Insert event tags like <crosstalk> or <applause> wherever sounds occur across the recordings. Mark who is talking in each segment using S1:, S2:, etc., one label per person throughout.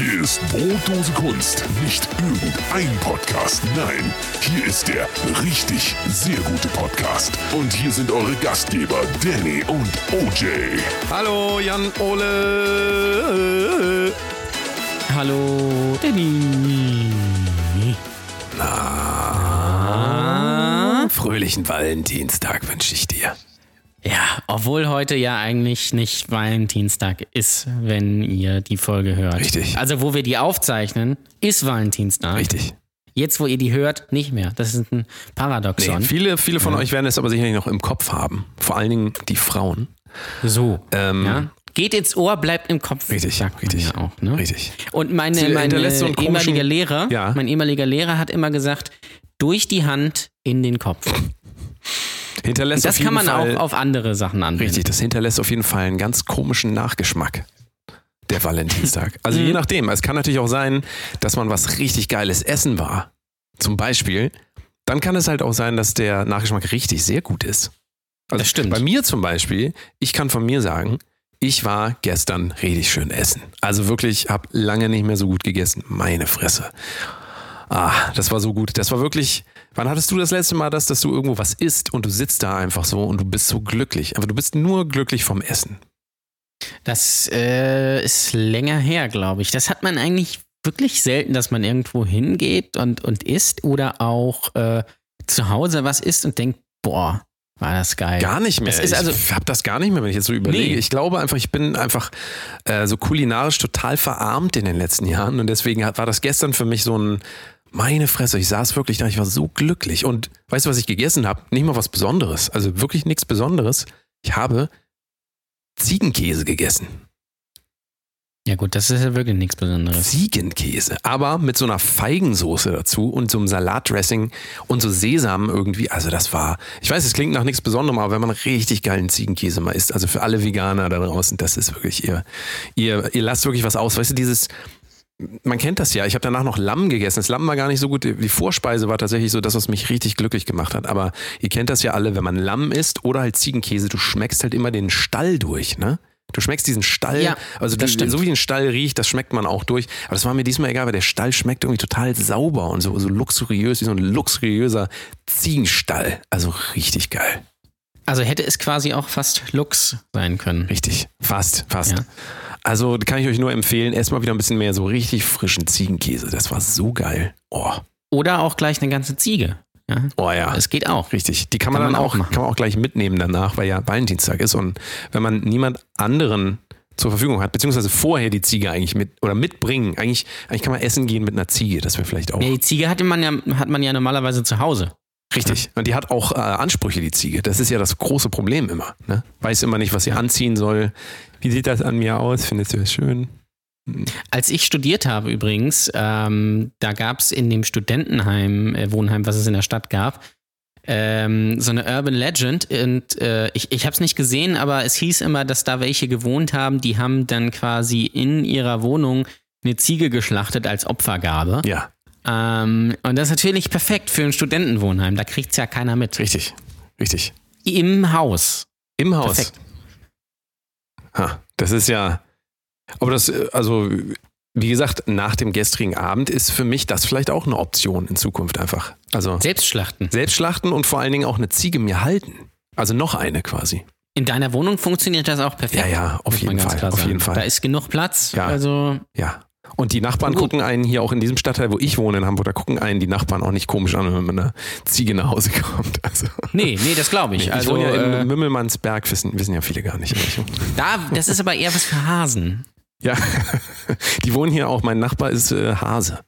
S1: Hier ist Brotdose Kunst. Nicht irgendein Podcast. Nein, hier ist der richtig sehr gute Podcast. Und hier sind eure Gastgeber Danny und OJ.
S2: Hallo, Jan Ole.
S3: Hallo, Danny.
S2: Na, fröhlichen Valentinstag wünsche ich dir.
S3: Ja, obwohl heute ja eigentlich nicht Valentinstag ist, wenn ihr die Folge hört.
S2: Richtig.
S3: Also, wo wir die aufzeichnen, ist Valentinstag.
S2: Richtig.
S3: Jetzt, wo ihr die hört, nicht mehr. Das ist ein Paradoxon.
S2: Nee, viele, viele von euch werden es aber sicherlich noch im Kopf haben. Vor allen Dingen die Frauen.
S3: So.
S2: Ähm,
S3: ja. Geht ins Ohr, bleibt im Kopf.
S2: Richtig, richtig.
S3: Ja auch, ne?
S2: Richtig.
S3: Und meine,
S2: Sie
S3: meine
S2: so einen komischen-
S3: ehemalige Lehrer,
S2: Ja.
S3: mein ehemaliger Lehrer hat immer gesagt, durch die Hand in den Kopf.
S2: Hinterlässt
S3: Das kann man
S2: Fall,
S3: auch auf andere Sachen anwenden.
S2: Richtig, das hinterlässt auf jeden Fall einen ganz komischen Nachgeschmack. Der Valentinstag. Also
S3: Mhm.
S2: je nachdem. Es kann natürlich auch sein, dass man was richtig geiles Essen war. Zum Beispiel. Dann kann es halt auch sein, dass der Nachgeschmack richtig sehr gut ist. Also
S3: Das stimmt.
S2: Bei mir zum Beispiel, ich kann von mir sagen, ich war gestern richtig schön essen. Also wirklich, habe lange nicht mehr so gut gegessen. Meine Fresse. Ah, das war so gut. Das war wirklich. Wann hattest du das letzte Mal das, dass du irgendwo was isst und du sitzt da einfach so und du bist so glücklich? Aber du bist nur glücklich vom Essen.
S3: Das äh, ist länger her, glaube ich. Das hat man eigentlich wirklich selten, dass man irgendwo hingeht und, und isst oder auch äh, zu Hause was isst und denkt, boah, war das geil.
S2: Gar nicht mehr.
S3: Also-
S2: ich habe das gar nicht mehr, wenn ich jetzt so überlege.
S3: Nee.
S2: Ich glaube einfach, ich bin einfach äh, so kulinarisch total verarmt in den letzten Jahren und deswegen hat, war das gestern für mich so ein meine Fresse, ich saß wirklich da, ich war so glücklich. Und weißt du, was ich gegessen habe? Nicht mal was Besonderes. Also wirklich nichts Besonderes. Ich habe Ziegenkäse gegessen.
S3: Ja gut, das ist ja wirklich nichts Besonderes.
S2: Ziegenkäse. Aber mit so einer Feigensoße dazu und so einem Salatdressing und so Sesam irgendwie. Also das war, ich weiß, es klingt nach nichts Besonderem, aber wenn man richtig geilen Ziegenkäse mal isst, also für alle Veganer da draußen, das ist wirklich, ihr, ihr, ihr lasst wirklich was aus. Weißt du, dieses, man kennt das ja. Ich habe danach noch Lamm gegessen. Das Lamm war gar nicht so gut. Die Vorspeise war tatsächlich so das, was mich richtig glücklich gemacht hat. Aber ihr kennt das ja alle, wenn man Lamm isst oder halt Ziegenkäse, du schmeckst halt immer den Stall durch, ne? Du schmeckst diesen Stall,
S3: Ja,
S2: also
S3: stimmt.
S2: so wie ein Stall riecht, das schmeckt man auch durch. Aber das war mir diesmal egal, weil der Stall schmeckt irgendwie total sauber und so, so luxuriös, wie so ein luxuriöser Ziegenstall. Also richtig geil.
S3: Also hätte es quasi auch fast Lux sein können.
S2: Richtig. Fast, fast.
S3: Ja.
S2: Also kann ich euch nur empfehlen, erst mal wieder ein bisschen mehr so richtig frischen Ziegenkäse. Das war so geil. Oh,
S3: Oder auch gleich eine ganze Ziege. Ja,
S2: oh ja.
S3: es geht auch.
S2: Richtig. Die kann man,
S3: Kann man
S2: dann
S3: auch
S2: auch,
S3: machen.
S2: kann man auch gleich mitnehmen danach, weil ja Valentinstag ist. Und wenn man niemand anderen zur Verfügung hat, beziehungsweise vorher die Ziege eigentlich mit oder mitbringen, eigentlich, eigentlich kann man essen gehen mit einer Ziege. Das wäre vielleicht auch
S3: Ja, die Ziege hatte man ja, hat man ja normalerweise zu Hause.
S2: richtig. Und die hat auch äh, Ansprüche, die Ziege. Das ist ja das große Problem immer. Ne? Weiß immer nicht, was sie anziehen soll. Wie sieht das an mir aus? Findest du das schön?
S3: Als ich studiert habe übrigens, ähm, da gab es in dem Studentenheim, äh, Wohnheim, was es in der Stadt gab, ähm, so eine Urban Legend. Und äh, ich, ich habe es nicht gesehen, aber es hieß immer, dass da welche gewohnt haben, die haben dann quasi in ihrer Wohnung eine Ziege geschlachtet als Opfergabe.
S2: Ja,
S3: Ähm, und das ist natürlich perfekt für ein Studentenwohnheim. Da kriegt es ja keiner mit.
S2: richtig. Richtig.
S3: Im Haus.
S2: Im Haus.
S3: Perfekt.
S2: Ha, das ist ja. Aber das, also, wie gesagt, nach dem gestrigen Abend ist für mich das vielleicht auch eine Option in Zukunft einfach. Also
S3: Selbstschlachten.
S2: selbst schlachten und vor allen Dingen auch eine Ziege mir halten. Also noch eine quasi.
S3: In deiner Wohnung funktioniert das auch perfekt.
S2: Ja, ja, auf jeden Fall. Auf jeden Fall.
S3: Da ist genug Platz.
S2: Ja.
S3: Also
S2: Ja. Und die Nachbarn
S3: Gut.
S2: gucken einen hier auch in diesem Stadtteil, wo ich wohne in Hamburg, da gucken einen die Nachbarn auch nicht komisch an, wenn man mit einer Ziege nach Hause <laughs> kommt. Also,
S3: Nee, nee, das glaube ich.
S2: ich
S3: also,
S2: wohne ja in
S3: äh,
S2: Mümmelmannsberg, wissen, wissen ja viele gar nicht. ich- <laughs>
S3: da, das ist aber eher was für Hasen.
S2: Ja, <laughs> die wohnen hier auch. Mein Nachbar ist äh, Hase.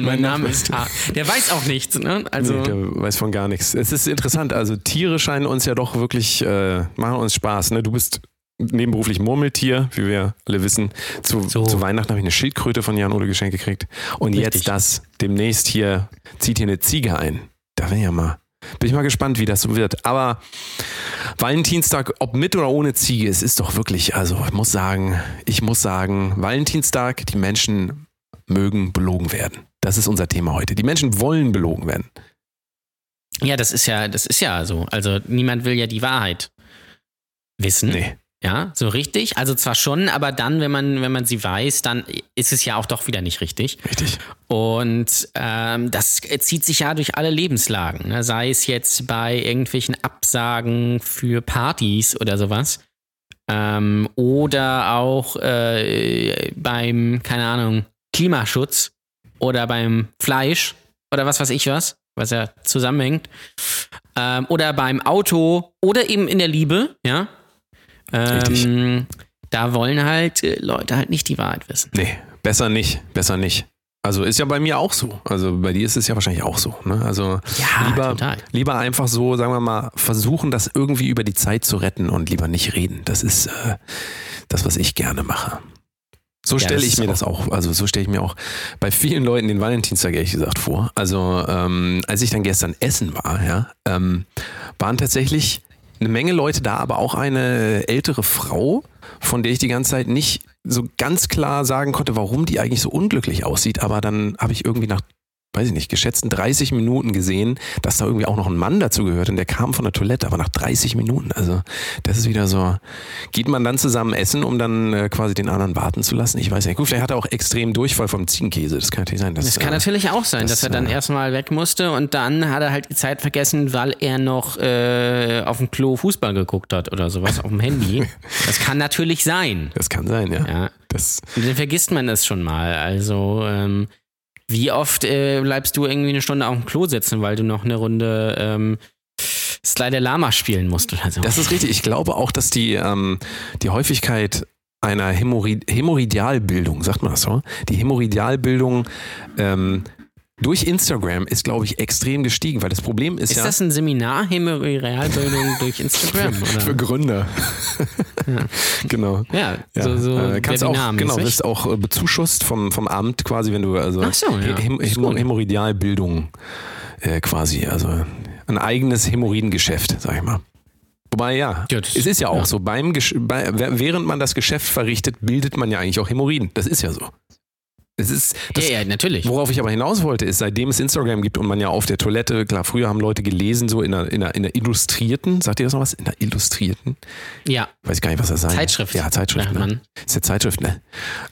S3: mein Name ist Ha. Der weiß auch nichts, ne? Also,
S2: nee, der weiß von gar nichts. Es ist interessant. Also Tiere scheinen uns ja doch wirklich, äh, machen uns Spaß. Ne? Du bist nebenberuflich Murmeltier, wie wir alle wissen. Zu,
S3: So.
S2: zu Weihnachten habe ich eine Schildkröte von Jan Ole geschenkt gekriegt. Und
S3: Richtig.
S2: jetzt das. Demnächst hier zieht hier eine Ziege ein. Da bin ich ja mal. Bin ich mal gespannt, wie das so wird. Aber Valentinstag, ob mit oder ohne Ziege, es ist doch wirklich, also ich muss sagen, ich muss sagen, Valentinstag, die Menschen mögen belogen werden. Das ist unser Thema heute. Die Menschen wollen belogen werden.
S3: ja, das ist ja, das ist ja so. Also niemand will ja die Wahrheit wissen.
S2: Nee.
S3: Ja, so richtig. Also zwar schon, aber dann, wenn man, wenn man sie weiß, dann ist es ja auch doch wieder nicht richtig.
S2: Richtig.
S3: Und ähm, das zieht sich ja durch alle Lebenslagen. Ne? Sei es jetzt bei irgendwelchen Absagen für Partys oder sowas. Ähm, oder auch äh, beim, keine Ahnung, Klimaschutz oder beim Fleisch oder was weiß ich was, was ja zusammenhängt. Ähm, oder beim Auto oder eben in der Liebe, ja. Ähm, da wollen halt äh, Leute halt nicht die Wahrheit wissen.
S2: Nee, besser nicht, besser nicht. Also ist ja bei mir auch so. Also bei dir ist es ja wahrscheinlich auch so. Ne? Also
S3: Ja,
S2: lieber,
S3: total.
S2: lieber einfach so, sagen wir mal, versuchen, das irgendwie über die Zeit zu retten und lieber nicht reden. Das ist äh, das, was ich gerne mache. So stelle ich mir
S3: auch-
S2: das auch, also so stelle ich mir auch bei vielen Leuten den Valentinstag ehrlich gesagt vor. Also ähm, als ich dann gestern essen war, ja, ähm, waren tatsächlich eine Menge Leute da, aber auch eine ältere Frau, von der ich die ganze Zeit nicht so ganz klar sagen konnte, warum die eigentlich so unglücklich aussieht. Aber dann habe ich irgendwie nach, weiß ich nicht, geschätzten 30 Minuten gesehen, dass da irgendwie auch noch ein Mann dazu gehört und der kam von der Toilette, aber nach 30 Minuten. Also das ist wieder so, geht man dann zusammen essen, um dann äh, quasi den anderen warten zu lassen? Ich weiß nicht. Gut, vielleicht hat er auch extrem Durchfall vom Ziegenkäse. Das kann natürlich sein. Dass,
S3: Das kann
S2: äh,
S3: natürlich auch sein,
S2: das,
S3: dass er dann
S2: äh,
S3: erstmal weg musste und dann hat er halt die Zeit vergessen, weil er noch äh, auf dem Klo Fußball geguckt hat oder sowas auf dem Handy. <laughs> Das kann natürlich sein.
S2: Das kann sein, ja.
S3: Ja.
S2: Das,
S3: Und dann vergisst man das schon mal. Also, ähm, wie oft äh, bleibst du irgendwie eine Stunde auf dem Klo sitzen, weil du noch eine Runde ähm, Slider Lama spielen musst oder so?
S2: das ist richtig. Ich glaube auch, dass die, ähm, die Häufigkeit einer Hämorrhoid Hämorrhoidalbildung, sagt man das so? Die Hämorrhoidalbildung ähm, durch Instagram ist, glaube ich, extrem gestiegen, weil das Problem ist,
S3: ist
S2: ja.
S3: das ein Seminar Hämorrhoidalbildung <laughs> durch Instagram?
S2: für
S3: Oder?
S2: Gründer. <laughs> genau.
S3: Ja,
S2: Ja,
S3: so, so
S2: äh, kannst auch,
S3: Webinarmäßig.
S2: genau, wirst auch äh, bezuschusst vom, vom Amt quasi, wenn du also
S3: Ach so, ja.
S2: Häm
S3: Ist.
S2: Hämorrhoidalbildung äh, quasi, also ein eigenes Hämorrhoidengeschäft, sag ich mal. Wobei ja,
S3: Ja,
S2: es ist ja auch
S3: ja.
S2: so, beim bei, während man das Geschäft verrichtet, bildet man ja eigentlich auch Hämorrhoiden. Das ist ja so. Es ist, das,
S3: ja, ja, natürlich.
S2: Worauf ich aber hinaus wollte, ist, seitdem es Instagram gibt und man ja auf der Toilette, klar, früher haben Leute gelesen, so in einer, in einer, in einer illustrierten, sagt ihr das noch was? In einer illustrierten?
S3: Ja,
S2: Weiß gar nicht, was das sein
S3: Zeitschrift.
S2: Ja, Zeitschrift.
S3: Ja,
S2: Ne? Ist ja Zeitschrift, ne?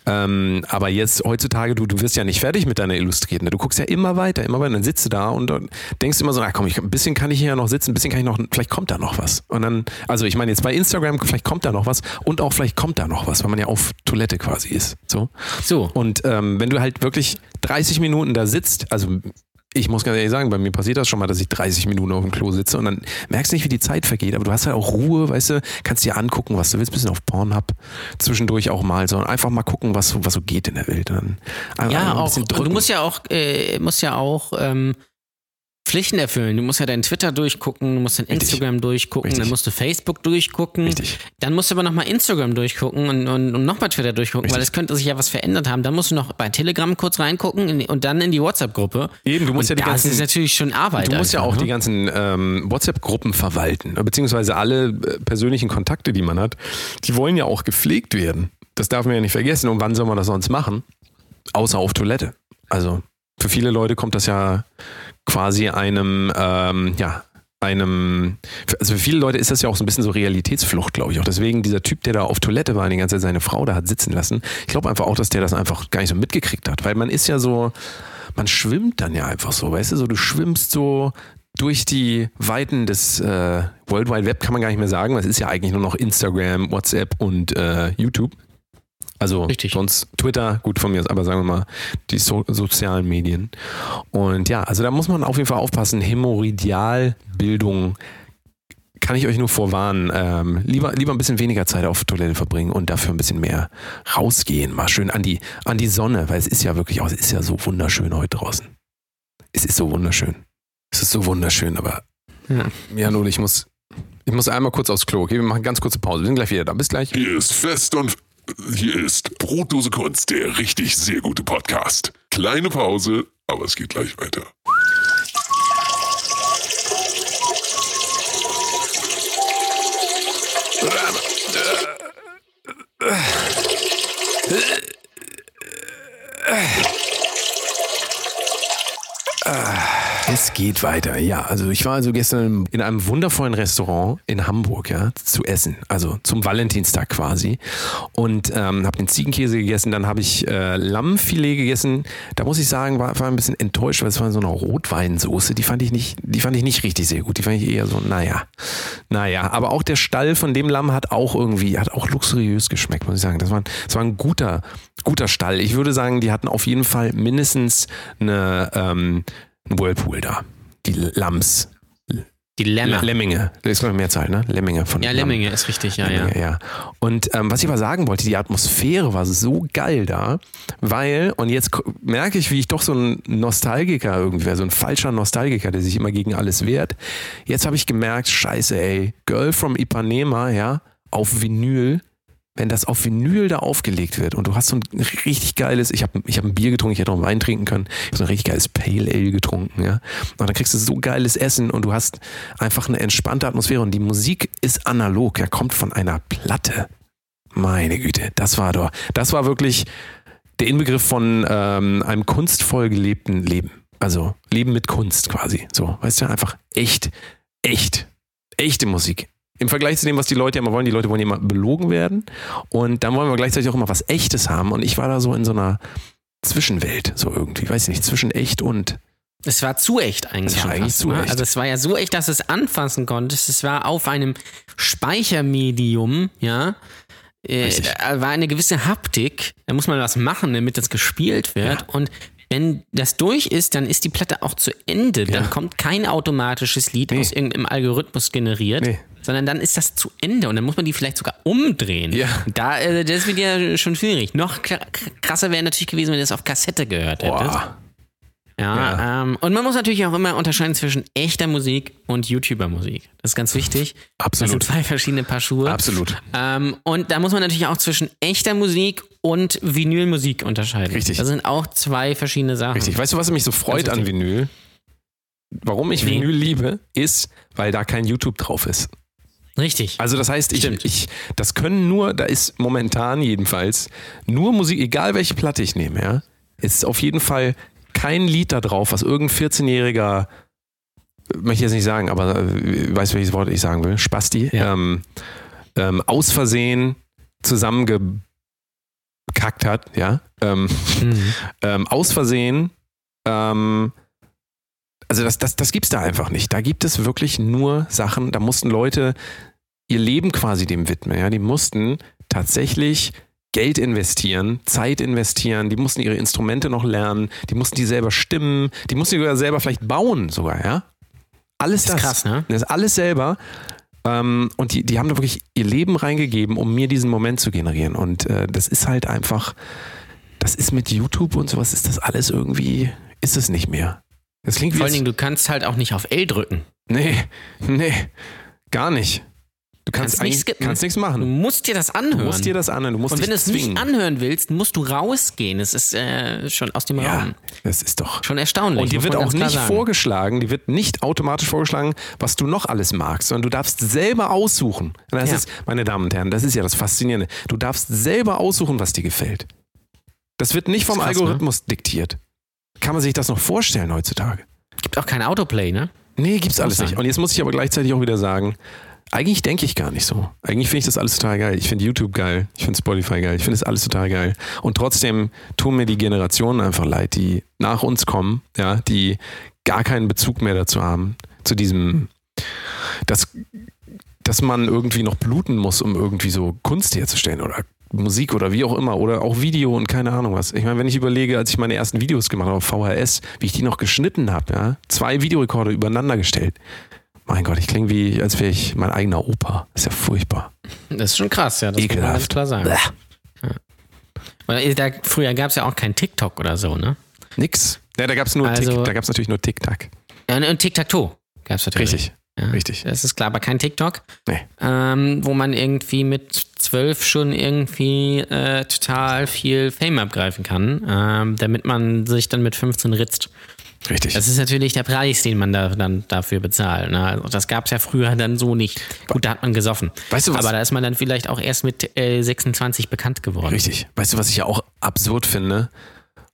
S2: Ähm, aber jetzt heutzutage, du, du wirst ja nicht fertig mit deiner Illustrierten. Ne? Du guckst ja immer weiter, immer weiter. Dann sitzt du da und denkst immer so, ach komm, ich, ein bisschen kann ich hier ja noch sitzen, ein bisschen kann ich noch, vielleicht kommt da noch was. Und dann, also ich meine jetzt bei Instagram, vielleicht kommt da noch was und auch vielleicht kommt da noch was, weil man ja auf Toilette quasi ist. So.
S3: So.
S2: Und ähm, wenn du halt wirklich 30 Minuten da sitzt, also ich muss ganz ehrlich sagen, bei mir passiert das schon mal, dass ich 30 Minuten auf dem Klo sitze und dann merkst du nicht, wie die Zeit vergeht, aber du hast halt auch Ruhe, weißt du, kannst dir angucken, was du willst, bisschen auf Pornhub, zwischendurch auch mal so, einfach mal gucken, was, so- was so geht in der Welt. Dann einfach
S3: Ja, auch. du musst ja auch, äh, musst ja auch ähm, Pflichten erfüllen. Du musst ja deinen Twitter durchgucken, du musst dein
S2: Richtig.
S3: Instagram durchgucken,
S2: Richtig.
S3: dann musst du Facebook durchgucken.
S2: Richtig.
S3: Dann musst du aber nochmal Instagram durchgucken und, und, und nochmal Twitter durchgucken, weil
S2: Richtig.
S3: es könnte sich ja was verändert haben. Dann musst du noch bei Telegram kurz reingucken in, und dann in die WhatsApp-Gruppe.
S2: Eben, du musst
S3: und
S2: ja die
S3: das
S2: ganzen-
S3: ist natürlich schon Arbeit.
S2: Du musst ja
S3: einfach,
S2: auch
S3: ne?
S2: die ganzen ähm, WhatsApp-Gruppen verwalten, beziehungsweise alle äh, persönlichen Kontakte, die man hat, die wollen ja auch gepflegt werden. Das darf man ja nicht vergessen. Und wann soll man das sonst machen? Außer auf Toilette. Also für viele Leute kommt das ja quasi einem, ähm, ja, einem, also für viele Leute ist das ja auch so ein bisschen so Realitätsflucht, glaube ich auch. Deswegen dieser Typ, der da auf Toilette war die ganze Zeit seine Frau da hat sitzen lassen, ich glaube einfach auch, dass der das einfach gar nicht so mitgekriegt hat, weil man ist ja so, man schwimmt dann ja einfach so, weißt du, so du schwimmst so durch die Weiten des äh, World Wide Web kann man gar nicht mehr sagen, das ist ja eigentlich nur noch Instagram, WhatsApp und äh, YouTube. Also
S3: Richtig.
S2: sonst Twitter, gut von mir ist, aber sagen wir mal die so sozialen Medien. Und ja, also da muss man auf jeden Fall aufpassen. Hämorrhoidalbildung kann ich euch nur vorwarnen. Ähm, lieber, lieber ein bisschen weniger Zeit auf Toilette verbringen und dafür ein bisschen mehr rausgehen. Mal schön an die, an die Sonne, weil es ist ja wirklich auch, es ist ja so wunderschön heute draußen. Es ist so wunderschön. Es ist so wunderschön, aber
S3: Ja.
S2: ja, nun, ich muss, ich muss einmal kurz aufs Klo. Okay, wir machen ganz kurze Pause. Wir sind gleich wieder da. Bis gleich.
S1: Hier ist Fest und hier ist Brotdose Kunst, der richtig sehr gute Podcast. Kleine Pause, aber es geht gleich weiter. <laughs>
S2: Es geht weiter, ja. Also ich war also gestern in einem wundervollen Restaurant in Hamburg, ja, zu essen. Also zum Valentinstag quasi. Und ähm, habe den Ziegenkäse gegessen, dann habe ich äh, Lammfilet gegessen. Da muss ich sagen, war, war ein bisschen enttäuscht, weil es war so eine Rotweinsoße. Die fand ich nicht, die fand ich nicht richtig sehr gut. Die fand ich eher so, naja. Naja, aber auch der Stall von dem Lamm hat auch irgendwie, hat auch luxuriös geschmeckt, muss ich sagen. Das war, das war ein guter, guter Stall. Ich würde sagen, die hatten auf jeden Fall mindestens eine ähm, ein Whirlpool da. Die Lams.
S3: Die Lämmer.
S2: Lemminge. Das ist, glaube ich, Mehrzahl, ne? Lemminge von
S3: Ja, Lemminge ist richtig, ja,
S2: Lemminge,
S3: ja.
S2: ja. Und ähm, was ich aber sagen wollte, die Atmosphäre war so geil da, weil, und jetzt merke ich, wie ich doch so ein Nostalgiker irgendwie wäre, so ein falscher Nostalgiker, der sich immer gegen alles wehrt. Jetzt habe ich gemerkt, scheiße, ey, Girl from Ipanema, ja, auf Vinyl, wenn das auf Vinyl da aufgelegt wird und du hast so ein richtig geiles, ich habe ich hab ein Bier getrunken, ich hätte auch Wein trinken können, ich habe so ein richtig geiles Pale Ale getrunken, ja. Und dann kriegst du so geiles Essen und du hast einfach eine entspannte Atmosphäre und die Musik ist analog, ja, kommt von einer Platte. Meine Güte, das war doch, das war wirklich der Inbegriff von ähm, einem kunstvoll gelebten Leben. Also Leben mit Kunst quasi. So, weißt du, einfach echt, echt, echte Musik. Im Vergleich zu dem, was die Leute immer wollen, die Leute wollen ja immer belogen werden. Und dann wollen wir gleichzeitig auch immer was Echtes haben. Und ich war da so in so einer Zwischenwelt, so irgendwie, weiß ich nicht, zwischen echt und.
S3: Es war zu echt eigentlich.
S2: Es war eigentlich
S3: fast,
S2: zu
S3: ne?
S2: echt.
S3: Also es war ja so echt, dass du es anfassen konntest. Es war auf einem Speichermedium, ja. Äh. Da war eine gewisse Haptik. Da muss man was machen, damit das gespielt wird.
S2: Ja.
S3: Und wenn das durch ist, dann ist die Platte auch zu Ende. Dann
S2: Ja.
S3: kommt kein automatisches Lied
S2: Nee.
S3: aus irgendeinem Algorithmus generiert.
S2: Nee.
S3: Sondern dann ist das zu Ende und dann muss man die vielleicht sogar umdrehen.
S2: Ja.
S3: Da, äh, das wird ja schon schwierig. Noch kr- krasser wäre natürlich gewesen, wenn du es auf Kassette gehört hättest.
S2: Boah.
S3: Ja,
S2: Ja.
S3: Ähm, und man muss natürlich auch immer unterscheiden zwischen echter Musik und YouTuber-Musik. Das ist ganz wichtig. Das sind
S2: Absolut.
S3: zwei verschiedene Paar Schuhe.
S2: Absolut.
S3: Ähm, und da muss man natürlich auch zwischen echter Musik und Vinylmusik unterscheiden.
S2: Richtig.
S3: Das sind auch zwei verschiedene Sachen.
S2: Richtig. Weißt du, was mich so freut
S3: Ganz
S2: an. Vinyl? Warum ich
S3: Nee.
S2: Vinyl liebe, ist, weil da kein YouTube drauf ist.
S3: Richtig.
S2: Also das heißt, ich, ich, das können nur, da ist momentan jedenfalls nur Musik, egal welche Platte ich nehme, ja, ist auf jeden Fall kein Lied da drauf, was irgendein 14-jähriger, möchte ich jetzt nicht sagen, aber äh, weiß welches Wort ich sagen will, Spasti,
S3: Ja.
S2: ähm, ähm, aus Versehen zusammengekackt hat, ja, ähm,
S3: Mhm. <laughs>
S2: ähm, aus Versehen, ähm, also das, das, das gibt's da einfach nicht. Da gibt es wirklich nur Sachen, da mussten Leute ihr Leben quasi dem widmen. Ja? Die mussten tatsächlich Geld investieren, Zeit investieren, die mussten ihre Instrumente noch lernen, die mussten die selber stimmen, die mussten die sogar selber vielleicht bauen sogar, ja. Alles
S3: Das
S2: das.
S3: ist krass, ne?
S2: Das ist alles selber. Ähm, und die, die haben da wirklich ihr Leben reingegeben, um mir diesen Moment zu generieren. Und äh, das ist halt einfach, das ist mit YouTube und sowas, ist das alles irgendwie, ist es nicht mehr. Das klingt.
S3: Vor allen Dingen, du kannst halt auch nicht auf L drücken.
S2: nee, nee, gar nicht. Du kannst,
S3: Kannst nicht
S2: eigentlich-
S3: skippen.
S2: kannst nichts
S3: Du
S2: machen.
S3: musst dir das
S2: Du
S3: anhören.
S2: musst dir das anhören, du musst
S3: und wenn du es nicht anhören willst, musst du rausgehen. Es ist äh, schon aus dem
S2: ja,
S3: Raum.
S2: das ist doch.
S3: Schon erstaunlich.
S2: Und dir wird auch nicht
S3: sagen.
S2: vorgeschlagen, dir wird nicht automatisch vorgeschlagen, was du noch alles magst, sondern du darfst selber aussuchen. Und das
S3: Ja.
S2: ist, meine Damen und Herren, das ist ja das Faszinierende. Du darfst selber aussuchen, was dir gefällt. Das wird nicht vom
S3: krass, ne?
S2: Algorithmus diktiert. Kann man sich das noch vorstellen heutzutage?
S3: Gibt auch kein Autoplay, ne?
S2: Nee, gibt's alles nicht. Und jetzt muss ich aber gleichzeitig auch wieder sagen, eigentlich denke ich gar nicht so. Eigentlich finde ich das alles total geil. Ich finde YouTube geil, ich finde Spotify geil, ich finde das alles total geil. Und trotzdem tun mir die Generationen einfach leid, die nach uns kommen, ja, die gar keinen Bezug mehr dazu haben, zu diesem, dass, dass man irgendwie noch bluten muss, um irgendwie so Kunst herzustellen oder Musik oder wie auch immer oder auch Video und keine Ahnung was. Ich meine, wenn ich überlege, als ich meine ersten Videos gemacht habe auf VHS, wie ich die noch geschnitten habe, ja, zwei Videorekorder übereinander gestellt. Mein Gott, ich klinge wie, als wäre ich mein eigener Opa. Das ist ja furchtbar.
S3: Das ist schon krass, ja. Das muss man ganz
S2: Ekelhaft.
S3: klar sagen.
S2: Bäh.
S3: Weil Da, früher gab es ja auch kein TikTok oder so, ne?
S2: Nix. Ja, da gab es nur
S3: Also-
S2: Tick, da gab's natürlich nur Tic-Tac.
S3: Ja, und Tic-Tac-Toe gab es natürlich.
S2: Richtig.
S3: Ja,
S2: richtig.
S3: Das ist klar, aber kein TikTok.
S2: Nee.
S3: Ähm, wo man irgendwie mit zwölf schon irgendwie äh, total viel Fame abgreifen kann, ähm, damit man sich dann mit 15 ritzt.
S2: Richtig.
S3: Das ist natürlich der Preis, den man da, dann dafür bezahlt. Ne? Also das gab es ja früher dann so nicht. Gut, da hat man gesoffen.
S2: Weißt du was?
S3: Aber da ist man dann vielleicht auch erst mit äh, 26 bekannt geworden.
S2: Richtig. Weißt du, was ich ja auch absurd finde?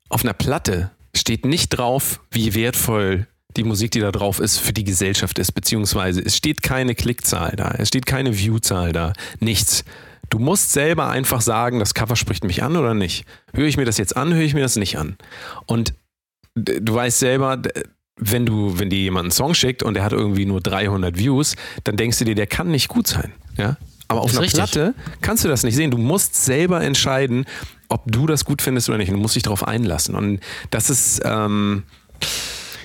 S2: Auf einer Platte steht nicht drauf, wie wertvoll die Musik, die da drauf ist, für die Gesellschaft ist, beziehungsweise es steht keine Klickzahl da, es steht keine Viewzahl da, nichts. Du musst selber einfach sagen, das Cover spricht mich an oder nicht. Höre ich mir das jetzt an, höre ich mir das nicht an. Und du weißt selber, wenn du, wenn dir jemand einen Song schickt und der hat irgendwie nur 300 Views, dann denkst du dir, der kann nicht gut sein. Ja? Aber auf einer richtig. Platte kannst du das nicht sehen. Du musst selber entscheiden, ob du das gut findest oder nicht. Und du musst dich darauf einlassen. Und das ist, ähm,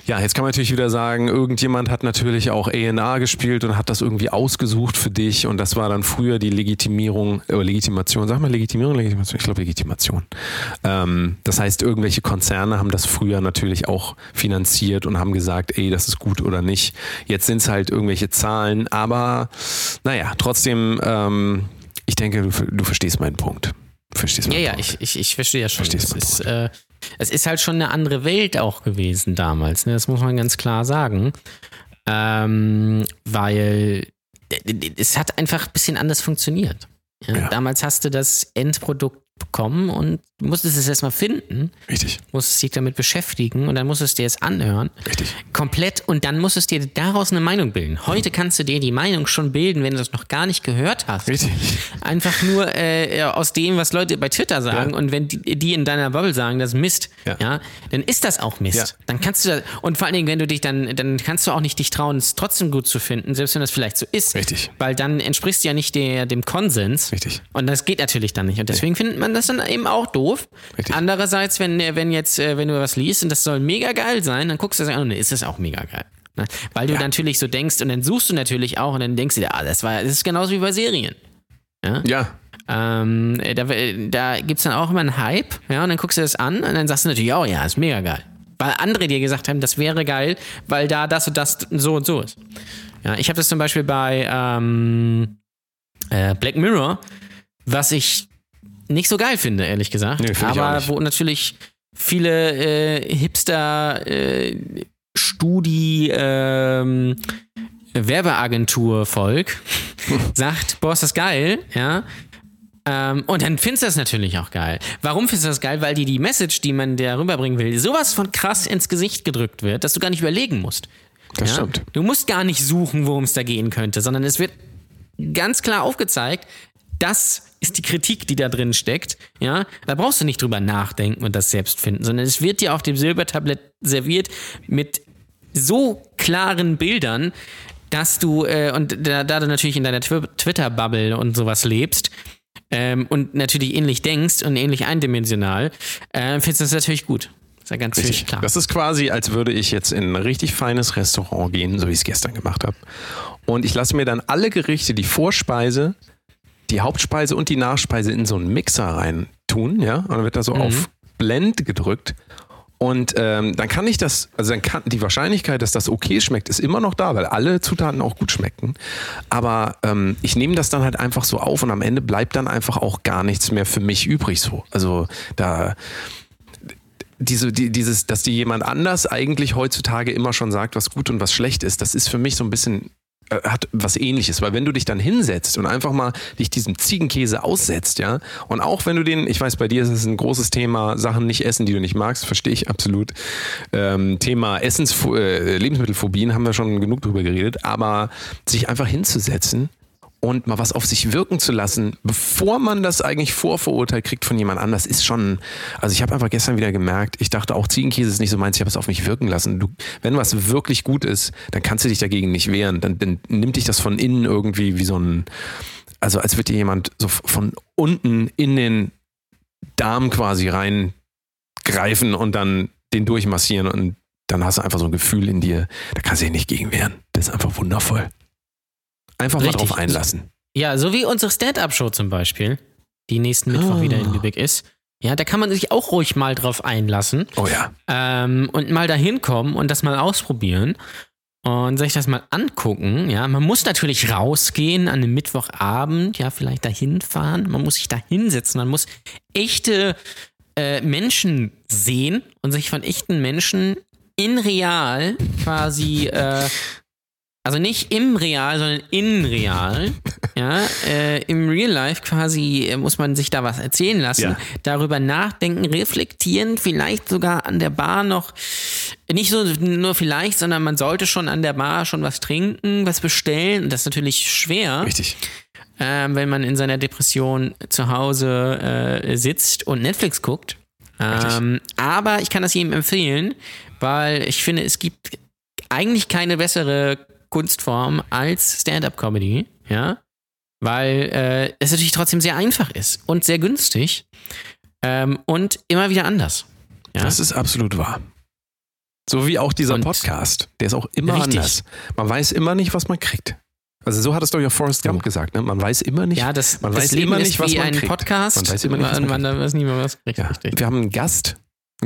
S2: ja, jetzt kann man natürlich wieder sagen, irgendjemand hat natürlich auch A&R gespielt und hat das irgendwie ausgesucht für dich und das war dann früher die Legitimierung, äh, Legitimation, sag mal Legitimierung, Legitimation, ich glaube Legitimation. Ähm, das heißt, irgendwelche Konzerne haben das früher natürlich auch finanziert und haben gesagt, ey, das ist gut oder nicht. Jetzt sind es halt irgendwelche Zahlen, aber naja, trotzdem, ähm, ich denke, du, du verstehst meinen Punkt.
S3: Verstehst ja, ja, ich, ich, ich verstehe ja schon.
S2: Verstehst
S3: ist, äh, es ist halt schon eine andere Welt auch gewesen damals, ne? das muss man ganz klar sagen. Ähm, weil es hat einfach ein bisschen anders funktioniert. Ja? Ja. Damals hast du das Endprodukt bekommen und du musstest es erstmal finden.
S2: Richtig.
S3: Musstest dich damit beschäftigen und dann musstest du dir es anhören.
S2: Richtig.
S3: Komplett und dann musstest du dir daraus eine Meinung bilden. Heute kannst du dir die Meinung schon bilden, wenn du das noch gar nicht gehört hast.
S2: Richtig.
S3: Einfach nur äh, aus dem, was Leute bei Twitter sagen ja. und wenn die, die, in deiner Bubble sagen, das ist Mist, ja. ja dann ist das auch Mist. Ja. Dann kannst du das, und vor allen Dingen, wenn du dich dann, dann kannst du auch nicht dich trauen, es trotzdem gut zu finden, selbst wenn das vielleicht so ist.
S2: Richtig.
S3: Weil dann entsprichst du ja nicht der, dem Konsens.
S2: Richtig.
S3: Und das geht natürlich dann nicht. Und deswegen findet man das dann eben auch doof. Richtig. Andererseits, wenn, wenn jetzt, äh, wenn du was liest und das soll mega geil sein, dann guckst du das an und dann ist es auch mega geil. Ne? Weil du ja. natürlich so denkst und dann suchst du natürlich auch und dann denkst du dir, ah, das war, das ist genauso wie bei Serien.
S2: Ja. ja.
S3: Ähm, da da gibt es dann auch immer einen Hype, ja, und dann guckst du das an und dann sagst du natürlich, oh ja, ist mega geil. Weil andere dir gesagt haben, das wäre geil, weil da das und das so und so ist. Ja, ich habe das zum Beispiel bei ähm, äh, Black Mirror, was ich nicht so geil finde, ehrlich gesagt. Nee, Aber wo natürlich viele äh, Hipster äh, Studi ähm, Werbeagentur-Volk <laughs> sagt, boah, ist das geil, ja. Ähm, und dann findest du das natürlich auch geil. Warum findest du das geil? Weil dir die Message, die man dir rüberbringen will, sowas von krass ins Gesicht gedrückt wird, dass du gar nicht überlegen musst.
S2: Das ja? stimmt.
S3: Du musst gar nicht suchen, worum es da gehen könnte, sondern es wird ganz klar aufgezeigt, das ist die Kritik, die da drin steckt. Ja, da brauchst du nicht drüber nachdenken und das selbst finden, sondern es wird dir auf dem Silbertablett serviert mit so klaren Bildern, dass du, äh, und da, da, du natürlich in deiner Twitter-Bubble und sowas lebst ähm, und natürlich ähnlich denkst und ähnlich eindimensional, äh, findest du das natürlich gut.
S2: ist ja ganz richtig. klar. Das ist quasi, als würde ich jetzt in ein richtig feines Restaurant gehen, so wie ich es gestern gemacht habe. Und ich lasse mir dann alle Gerichte, die Vorspeise, die Hauptspeise und die Nachspeise in so einen Mixer rein tun, ja, und dann wird da so mhm. auf Blend gedrückt. Und ähm, dann kann ich das, also dann kann die Wahrscheinlichkeit, dass das okay schmeckt, ist immer noch da, weil alle Zutaten auch gut schmecken. Aber ähm, ich nehme das dann halt einfach so auf und am Ende bleibt dann einfach auch gar nichts mehr für mich übrig so. Also da diese, die, dieses, dass dir jemand anders eigentlich heutzutage immer schon sagt, was gut und was schlecht ist, das ist für mich so ein bisschen hat was ähnliches, weil wenn du dich dann hinsetzt und einfach mal dich diesem Ziegenkäse aussetzt, ja, und auch wenn du den, ich weiß, bei dir ist es ein großes Thema, Sachen nicht essen, die du nicht magst, verstehe ich absolut. Ähm, Thema Essens, äh, Lebensmittelphobien haben wir schon genug drüber geredet, aber sich einfach hinzusetzen und mal was auf sich wirken zu lassen, bevor man das eigentlich vorverurteilt kriegt von jemand anders, ist schon, also ich habe einfach gestern wieder gemerkt, ich dachte auch Ziegenkäse ist nicht so meins, ich habe es auf mich wirken lassen. Du, wenn was wirklich gut ist, dann kannst du dich dagegen nicht wehren, dann, dann nimmt dich das von innen irgendwie wie so ein, also als würde dir jemand so von unten in den Darm quasi reingreifen und dann den durchmassieren und dann hast du einfach so ein Gefühl in dir, da kannst du dich nicht gegen wehren. Das ist einfach wundervoll. Einfach Richtig. mal drauf einlassen.
S3: Ja, so wie unsere Stand-Up-Show zum Beispiel, die nächsten Mittwoch oh. wieder in Lübeck ist. Ja, da kann man sich auch ruhig mal drauf einlassen.
S2: Oh ja.
S3: Ähm, und mal dahin kommen und das mal ausprobieren und sich das mal angucken. Ja, man muss natürlich rausgehen an einem Mittwochabend, ja, vielleicht dahin fahren. Man muss sich da hinsetzen. Man muss echte äh, Menschen sehen und sich von echten Menschen in real quasi äh, also nicht im Real, sondern in Real. <laughs> Ja, äh, im Real Life quasi äh, muss man sich da was erzählen lassen, ja. darüber nachdenken, reflektieren, vielleicht sogar an der Bar noch nicht so nur vielleicht, sondern man sollte schon an der Bar schon was trinken, was bestellen. Das ist natürlich schwer.
S2: Richtig.
S3: Ähm, wenn man in seiner Depression zu Hause äh, sitzt und Netflix guckt. Ähm, aber ich kann das jedem empfehlen, weil ich finde, es gibt eigentlich keine bessere Kunstform als Stand-up-Comedy, ja, weil äh, es natürlich trotzdem sehr einfach ist und sehr günstig ähm, und immer wieder anders. Ja?
S2: Das ist absolut wahr. So wie auch dieser
S3: Und-
S2: Podcast. Der ist auch immer
S3: Richtig.
S2: anders. Man weiß immer nicht, was man kriegt. Also so hat es doch ja Forrest Gump gesagt, ne? Man weiß immer nicht,
S3: ja, das,
S2: man
S3: das
S2: weiß
S3: Leben
S2: immer
S3: ist
S2: nicht, was
S3: wie
S2: man
S3: ein
S2: kriegt.
S3: Podcast.
S2: Man weiß immer nicht, was man
S3: man, man weiß nie mehr was kriegt.
S2: Ja. Wir haben einen Gast,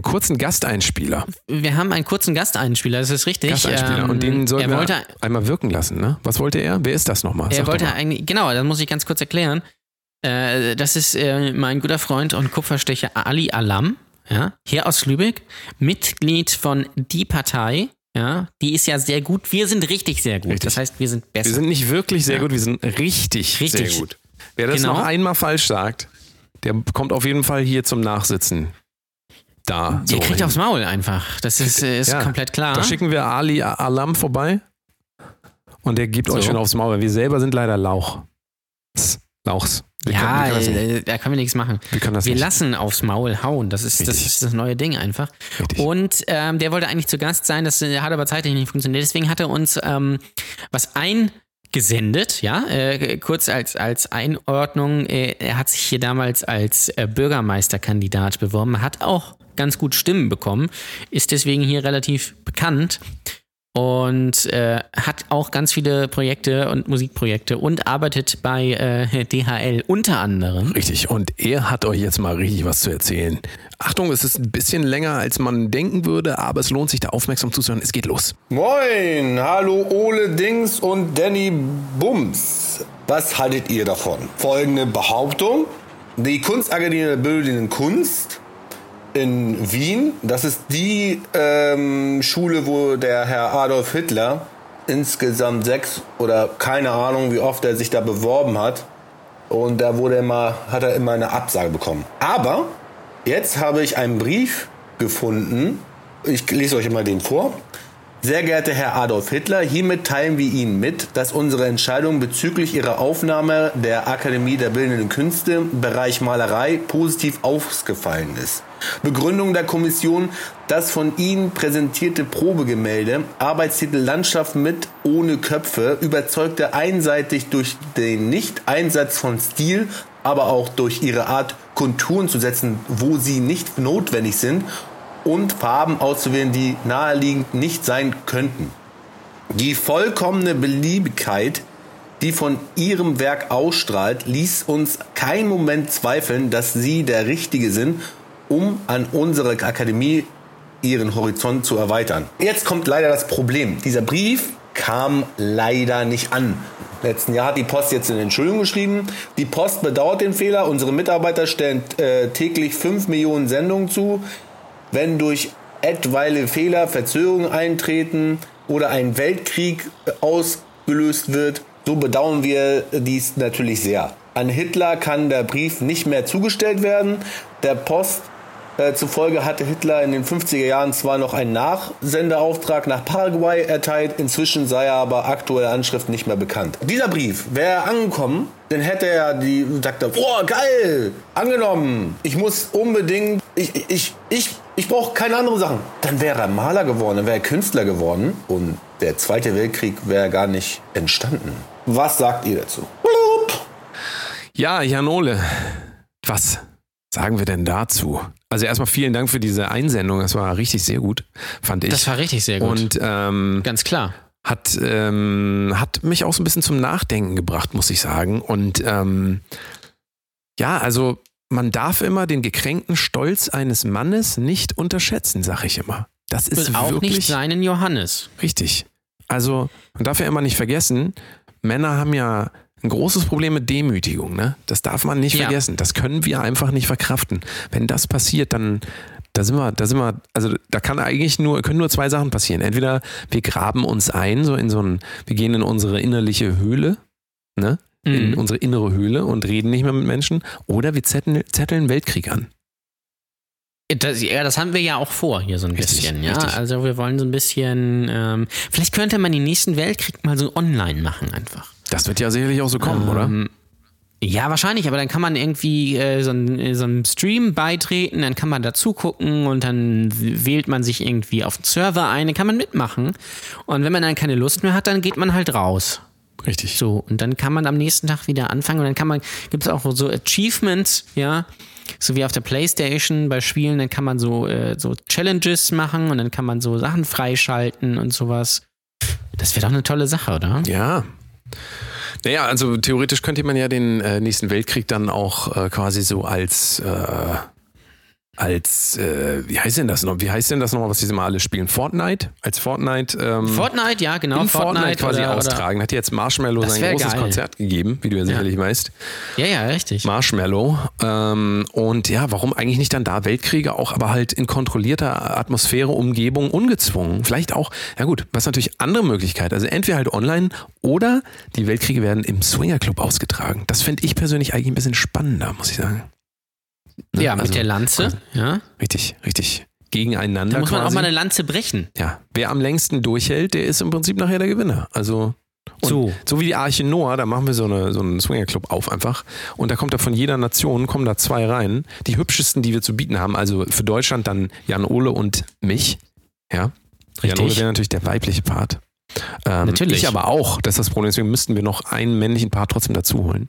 S2: einen kurzen Gasteinspieler.
S3: Wir haben einen kurzen Gasteinspieler, das ist richtig.
S2: Gasteinspieler.
S3: Ähm,
S2: und den sollten
S3: er
S2: wir
S3: wollte,
S2: einmal wirken lassen, ne? Was wollte er? Wer ist das nochmal?
S3: er wollte eigentlich, genau, das muss ich ganz kurz erklären. Äh, das ist äh, mein guter Freund und Kupferstecher Ali Alam, ja, hier aus Lübeck, Mitglied von Die Partei. Ja, die ist ja sehr gut. Wir sind richtig sehr gut.
S2: Richtig.
S3: Das heißt, wir sind besser.
S2: Wir sind nicht wirklich sehr
S3: Ja.
S2: gut, wir sind richtig,
S3: Richtig.
S2: sehr gut. Wer das
S3: Genau.
S2: noch einmal falsch sagt, der kommt auf jeden Fall hier zum Nachsitzen. Da.
S3: Ihr
S2: so
S3: kriegt
S2: hin.
S3: aufs Maul einfach. Das ist, ist
S2: Ja.
S3: komplett klar.
S2: Da schicken wir Ali Alam vorbei und der gibt euch
S3: So.
S2: schon aufs Maul, wir selber sind leider Lauch. Lauchs. Wir
S3: ja,
S2: können, können
S3: äh, da können wir nichts machen.
S2: Wir können das
S3: Wir
S2: nicht.
S3: lassen aufs Maul hauen. Das ist, das ist das neue Ding einfach.
S2: Richtig.
S3: Und ähm, der wollte eigentlich zu Gast sein, das äh, hat aber zeitlich nicht funktioniert. Deswegen hat er uns ähm, was eingesendet, ja, äh, kurz als, als Einordnung. Äh, er hat sich hier damals als äh, Bürgermeisterkandidat beworben, hat auch ganz gut Stimmen bekommen, ist deswegen hier relativ bekannt und äh, hat auch ganz viele Projekte und Musikprojekte und arbeitet bei äh, <laughs> DHL unter anderem.
S2: Richtig. Und er hat euch jetzt mal richtig was zu erzählen. Achtung, es ist ein bisschen länger, als man denken würde, aber es lohnt sich da aufmerksam zuzuhören. Es geht los.
S4: Moin, hallo Ole Dings und Danny Bums. Was haltet ihr davon? Folgende Behauptung. Die Kunstakademie der Bildenden Kunst in Wien, das ist die ähm, Schule, wo der Herr Adolf Hitler insgesamt sechs oder keine Ahnung, wie oft er sich da beworben hat. Und da wurde immer, hat er immer eine Absage bekommen. Aber jetzt habe ich einen Brief gefunden. Ich lese euch mal den vor. Sehr geehrter Herr Adolf Hitler, hiermit teilen wir Ihnen mit, dass unsere Entscheidung bezüglich Ihrer Aufnahme der Akademie der Bildenden Künste im Bereich Malerei positiv ausgefallen ist. Begründung der Kommission, das von Ihnen präsentierte Probegemälde, Arbeitstitel Landschaft mit ohne Köpfe, überzeugte einseitig durch den Nicht-Einsatz von Stil, aber auch durch ihre Art, Konturen zu setzen, wo sie nicht notwendig sind und Farben auszuwählen, die naheliegend nicht sein könnten. Die vollkommene Beliebigkeit, die von ihrem Werk ausstrahlt, ließ uns keinen Moment zweifeln, dass sie der Richtige sind, um an unsere Akademie ihren Horizont zu erweitern. Jetzt kommt leider das Problem. Dieser Brief kam leider nicht an. Letzten Jahr hat die Post jetzt eine Entschuldigung geschrieben. Die Post bedauert den Fehler. Unsere Mitarbeiter stellen äh, täglich 5 Millionen Sendungen zu. Wenn durch etwaige Fehler Verzögerungen eintreten oder ein Weltkrieg ausgelöst wird, so bedauern wir dies natürlich sehr. An Hitler kann der Brief nicht mehr zugestellt werden. Der Post äh, zufolge hatte Hitler in den 50er Jahren zwar noch einen Nachsendeauftrag nach Paraguay erteilt, inzwischen sei er aber aktuelle Anschrift nicht mehr bekannt. Dieser Brief wäre angekommen, dann hätte er die sagt er, boah geil, angenommen. Ich muss unbedingt, ich ich ich ich brauche keine anderen Sachen. Dann wäre er Maler geworden, dann wäre er Künstler geworden und der Zweite Weltkrieg wäre gar nicht entstanden. Was sagt ihr dazu?
S2: Ja, Janole, was sagen wir denn dazu? Also erstmal vielen Dank für diese Einsendung. Das war richtig sehr gut, fand ich.
S3: Das war richtig sehr gut.
S2: Und ähm,
S3: Ganz klar.
S2: hat, ähm, hat mich auch so ein bisschen zum Nachdenken gebracht, muss ich sagen. Und ähm, ja, also man darf immer den gekränkten Stolz eines Mannes nicht unterschätzen, sag ich immer. Das ist
S3: Und auch
S2: wirklich
S3: nicht seinen Johannes.
S2: richtig. Also man darf ja immer nicht vergessen, Männer haben ja ein großes Problem mit Demütigung. Ne? Das darf man nicht
S3: Ja.
S2: vergessen. Das können wir einfach nicht verkraften. Wenn das passiert, dann da sind wir, da sind wir, also da kann eigentlich nur, können nur zwei Sachen passieren. Entweder wir graben uns ein, so in so ein, wir gehen in unsere innerliche Höhle, ne? In
S3: Mhm.
S2: unsere innere Höhle und reden nicht mehr mit Menschen, oder wir zetteln, zetteln Weltkrieg an.
S3: Das, ja, das haben wir ja auch vor, hier so ein
S2: Richtig,
S3: bisschen, ja.
S2: richtig.
S3: Also wir wollen so ein bisschen, ähm, vielleicht könnte man den nächsten Weltkrieg mal so online machen einfach.
S2: Das wird ja sicherlich auch so kommen, oder?
S3: Ja, wahrscheinlich, aber dann kann man irgendwie äh, so, ein, so einem Stream beitreten, dann kann man dazu gucken und dann wählt man sich irgendwie auf den Server ein, dann kann man mitmachen. Und wenn man dann keine Lust mehr hat, dann geht man halt raus.
S2: Richtig.
S3: So, und dann kann man am nächsten Tag wieder anfangen und dann kann man, gibt es auch so Achievements, ja, so wie auf der Playstation bei Spielen, dann kann man so, äh, so Challenges machen und dann kann man so Sachen freischalten und sowas. Das wäre doch eine tolle Sache, oder?
S2: Ja. Naja, also theoretisch könnte man ja den äh, nächsten Weltkrieg dann auch äh, quasi so als äh, als äh, wie heißt denn das noch? Wie heißt denn das nochmal, was diese mal alle spielen? Fortnite? Als Fortnite ähm,
S3: Fortnite, ja, genau.
S2: in Fortnite, quasi
S3: oder,
S2: austragen. Hat jetzt Marshmallow sein großes
S3: geil.
S2: Konzert gegeben, wie du ja sicherlich weißt.
S3: Oder, ja, ja, richtig.
S2: Marshmallow. Ähm, und ja, warum eigentlich nicht dann da Weltkriege auch, aber halt in kontrollierter Atmosphäre, Umgebung, ungezwungen? Vielleicht auch, ja gut, was natürlich andere Möglichkeit. Also entweder halt online oder die Weltkriege werden im Swingerclub ausgetragen. Das fände ich persönlich eigentlich ein bisschen spannender, muss ich sagen. Ne?
S3: ja, mit
S2: Also,
S3: der Lanze. Ja.
S2: Richtig, richtig. Gegeneinander.
S3: Da muss man auch
S2: quasi.
S3: mal eine Lanze brechen.
S2: Ja, wer am längsten durchhält, der ist im Prinzip nachher der Gewinner. Also
S3: So.
S2: so wie die Arche Noah, da machen wir so, eine, so einen Swingerclub auf einfach. Und da kommt da von jeder Nation, kommen da zwei rein. Die hübschesten, die wir zu bieten haben. Also für Deutschland dann Jan Ole und mich. Ja. Jan
S3: Richtig.
S2: Ole wäre natürlich der weibliche Part. Ähm,
S3: Natürlich.
S2: Ich aber auch, das ist das Problem. Deswegen müssten wir noch einen männlichen Part trotzdem dazu holen.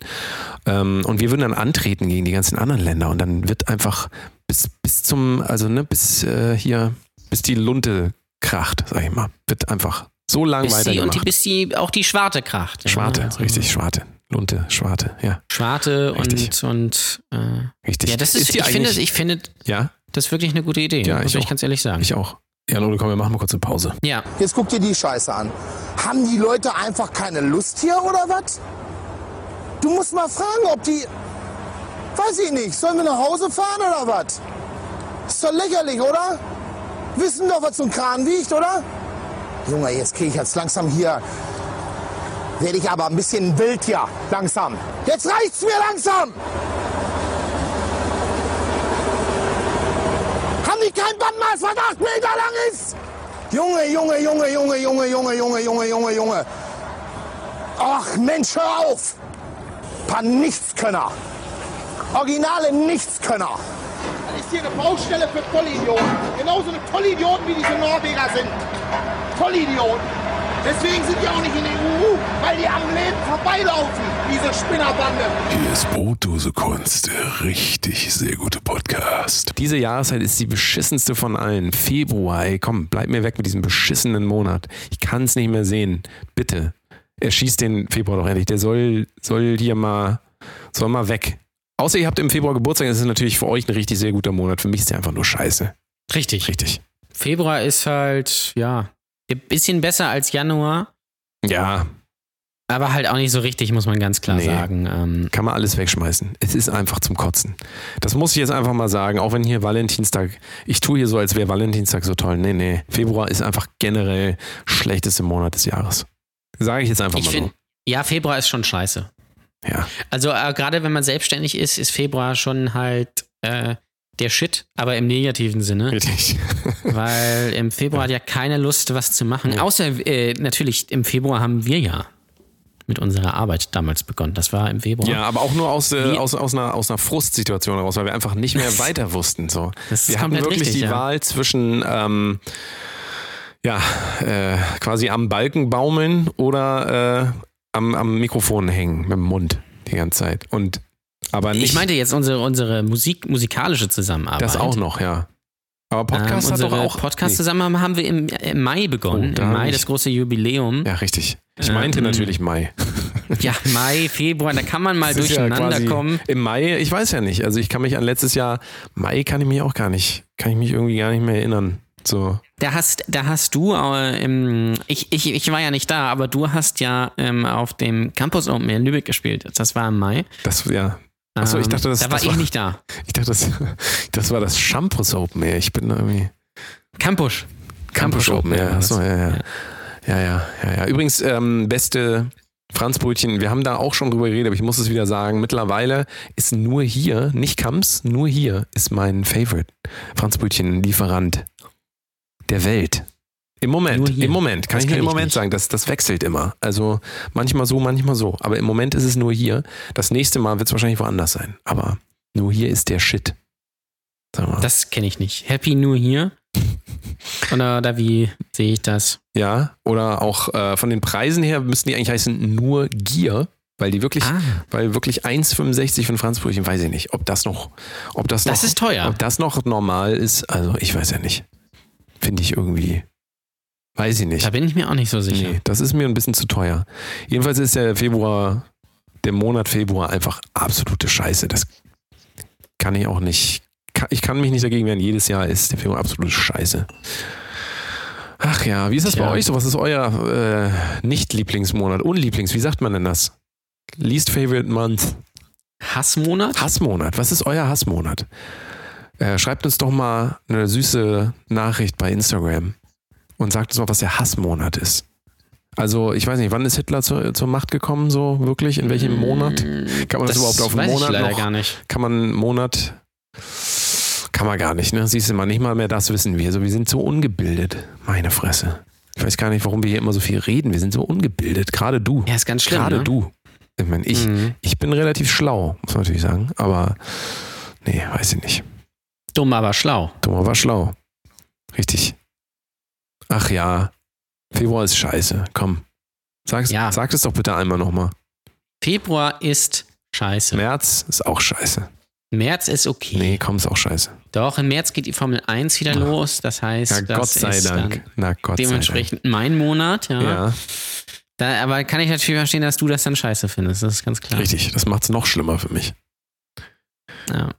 S2: Ähm, und wir würden dann antreten gegen die ganzen anderen Länder. Und dann wird einfach bis, bis zum, also ne, bis äh, hier, bis die Lunte kracht, sag ich mal. Wird einfach so lang
S3: Bis die, und die,
S2: weitergemacht.
S3: bis die auch die Schwarte kracht. ja.
S2: Schwarte,
S3: Also
S2: richtig, Schwarte. Lunte, Schwarte, ja,
S3: Schwarte
S2: Richtig.
S3: und, und äh,
S2: richtig.
S3: ja, das ist,
S2: die
S3: ich finde, ich finde
S2: Ja,
S3: das wirklich eine gute Idee.
S2: Ja,
S3: muss
S2: ich
S3: ich ganz ehrlich sagen.
S2: ich auch. Jan Ole, komm, wir machen mal kurz eine Pause.
S3: ja,
S5: Jetzt guck dir die Scheiße an. Haben die Leute einfach keine Lust hier oder was? Du musst mal fragen, ob die. Weiß ich nicht. Sollen wir nach Hause fahren oder was? Ist doch lächerlich, oder? Wissen doch, was so ein Kran wiegt, oder? Junge, jetzt krieg ich jetzt langsam hier. Werde ich aber ein bisschen wild hier. Langsam. Jetzt reicht's mir langsam! Haben die kein Bandmaß, was acht Meter lang ist? Junge, Junge, Junge, Junge, Junge, Junge, Junge, Junge, Junge, Junge. Ach Mensch, hör auf! Paar Nichtskönner. Originale Nichtskönner. Das ist hier eine Baustelle für Vollidioten. Genauso eine Vollidioten wie diese Norweger sind. Vollidioten. Deswegen sind die auch nicht in der EU, weil die am Leben vorbeilaufen, diese Spinnerbande.
S1: Hier ist Brotdose Kunst, der richtig sehr gute Podcast.
S2: Diese Jahreszeit ist die beschissenste von allen. Februar, ey, komm, bleib mir weg mit diesem beschissenen Monat. Ich kann es nicht mehr sehen. Bitte. Erschießt den Februar doch endlich. Der soll, soll hier mal, soll mal weg. Außer ihr habt im Februar Geburtstag, das ist natürlich für euch ein richtig sehr guter Monat. Für mich ist der einfach nur scheiße.
S3: richtig.
S2: Richtig.
S3: Februar ist halt, ja, bisschen besser als Januar,
S2: Ja,
S3: aber halt auch nicht so richtig, muss man ganz klar
S2: Nee.
S3: sagen. Ähm,
S2: kann man alles wegschmeißen. Es ist einfach zum Kotzen. Das muss ich jetzt einfach mal sagen, auch wenn hier Valentinstag, ich tue hier so, als wäre Valentinstag so toll. Nee, nee. Februar ist einfach generell schlechteste Monat des Jahres. Sage ich jetzt einfach
S3: ich
S2: mal
S3: finde, ja, Februar ist schon scheiße.
S2: so. Ja.
S3: Also äh, gerade wenn man selbstständig ist, ist Februar schon halt äh, der Shit, aber im negativen Sinne.
S2: Richtig. <laughs>
S3: Weil im Februar hat ja keiner Lust, was zu machen. Außer äh, natürlich im Februar haben wir ja mit unserer Arbeit damals begonnen. Das war im Februar.
S2: Ja, aber auch nur aus, äh, aus, aus, einer, aus einer Frustsituation heraus, weil wir einfach nicht mehr <laughs> weiter wussten. So. Wir hatten
S3: komplett
S2: wirklich
S3: richtig,
S2: die
S3: ja.
S2: Wahl zwischen ähm, ja, äh, quasi am Balken baumeln oder äh, am, am Mikrofon hängen mit dem Mund die ganze Zeit. Und aber nicht
S3: ich meinte jetzt unsere, unsere Musik, musikalische Zusammenarbeit.
S2: das auch noch, ja. Aber Podcast
S3: ähm,
S2: hat doch auch.
S3: Podcast zusammen haben wir im, im Mai begonnen.
S2: Oh,
S3: Im Mai das große Jubiläum.
S2: Nee. Ja, richtig. Ich meinte
S3: Ähm,
S2: natürlich Mai. <laughs>
S3: Ja, Mai, Februar, da kann man mal
S2: Das ja
S3: durcheinander
S2: quasi
S3: kommen.
S2: Im Mai, ich weiß ja nicht. Also ich kann mich an letztes Jahr, Mai kann ich mich auch gar nicht, kann ich mich irgendwie gar nicht mehr erinnern. So.
S3: Da hast, da hast du, äh, im, ich, ich, ich war ja nicht da, aber du hast ja ähm, auf dem Campus Open in Lübeck gespielt. Das war im Mai.
S2: Das, ja. Achso, ich
S3: Ähm,
S2: dachte, das,
S3: da war
S2: das
S3: ich nicht da. <laughs>
S2: Ich dachte, das, das war das Shampoo Open Air. Ich bin irgendwie.
S3: Campus.
S2: Campus Open Air.
S3: war.
S2: Achso, ja, ja. Ja, ja, ja, ja. Übrigens, ähm, beste, Franzbrötchen, wir haben da auch schon drüber geredet, aber ich muss es wieder sagen. Mittlerweile ist nur hier, nicht Kamps, nur hier ist mein Favorite Franzbrötchen-Lieferant der Welt. Im
S3: Nur
S2: Moment,
S3: hier.
S2: im Moment, kann
S3: Das
S2: ich nur im Moment
S3: nicht.
S2: sagen, das, das wechselt immer. Also manchmal so, manchmal so. Aber im Moment ist es nur hier. Das nächste Mal wird es wahrscheinlich woanders sein. Aber nur hier ist der Shit.
S3: Das kenne ich nicht. Happy New Year? <laughs> Oder, oder wie sehe ich das?
S2: ja, oder auch äh, von den Preisen her müssten die eigentlich heißen nur Gier, weil die wirklich,
S3: Ah.
S2: weil wirklich 1,65 für ein Franzbrötchen, weiß ich nicht, ob das noch, ob das noch,
S3: Das ist teuer.
S2: ob das noch normal ist. Also ich weiß ja nicht. Finde ich irgendwie, weiß ich nicht.
S3: Da bin ich mir auch nicht so sicher.
S2: Nee, das ist mir ein bisschen zu teuer. Jedenfalls ist der Februar, der Monat Februar einfach absolute Scheiße. Das kann ich auch nicht. Ich kann mich nicht dagegen wehren. Jedes Jahr ist der Februar absolute Scheiße. Ach ja, wie ist das
S3: Tja.
S2: bei euch so? Was ist euer äh, Nicht-Lieblingsmonat? Unlieblings, wie sagt man denn das? Least Favorite Month.
S3: Hassmonat?
S2: Hassmonat. Was ist euer Hassmonat? Äh, schreibt uns doch mal eine süße Nachricht bei Instagram und sagt uns mal, was der Hassmonat ist. Also, ich weiß nicht, wann ist Hitler zur, zur Macht gekommen, so wirklich? In welchem Monat? Kann man das, überhaupt auf einen Monat
S3: ich leider
S2: noch?
S3: gar nicht.
S2: Kann man einen Monat. Kann man gar nicht, ne? Siehst du mal, nicht mal mehr das wissen wir. Also, wir sind so ungebildet. Meine Fresse. Ich weiß gar nicht, warum wir hier immer so viel reden. Wir sind so ungebildet. Gerade du.
S3: Ja, ist ganz schlimm.
S2: Gerade
S3: ne?
S2: du. Ich meine, ich,
S3: Mhm.
S2: ich bin relativ schlau, muss man natürlich sagen. Aber nee, weiß ich nicht.
S3: Dumm, aber schlau.
S2: Thomas war schlau. Richtig. Ach ja, Februar ist scheiße. Komm. Sag's,
S3: Ja.
S2: Sag es doch bitte einmal nochmal.
S3: Februar ist scheiße.
S2: März ist auch scheiße.
S3: März ist okay.
S2: Nee, komm, ist auch scheiße.
S3: Doch, im März geht die Formel 1 wieder
S2: Ach.
S3: los. Das heißt,
S2: Ja,
S3: das
S2: Gott sei
S3: ist
S2: Dank. Na, Gott sei
S3: dementsprechend mein Monat. Ja.
S2: Dank. Ja,
S3: Da, aber kann ich natürlich verstehen, dass du das dann scheiße findest. Das ist ganz klar.
S2: richtig. Das macht's noch schlimmer für mich.
S3: Ja.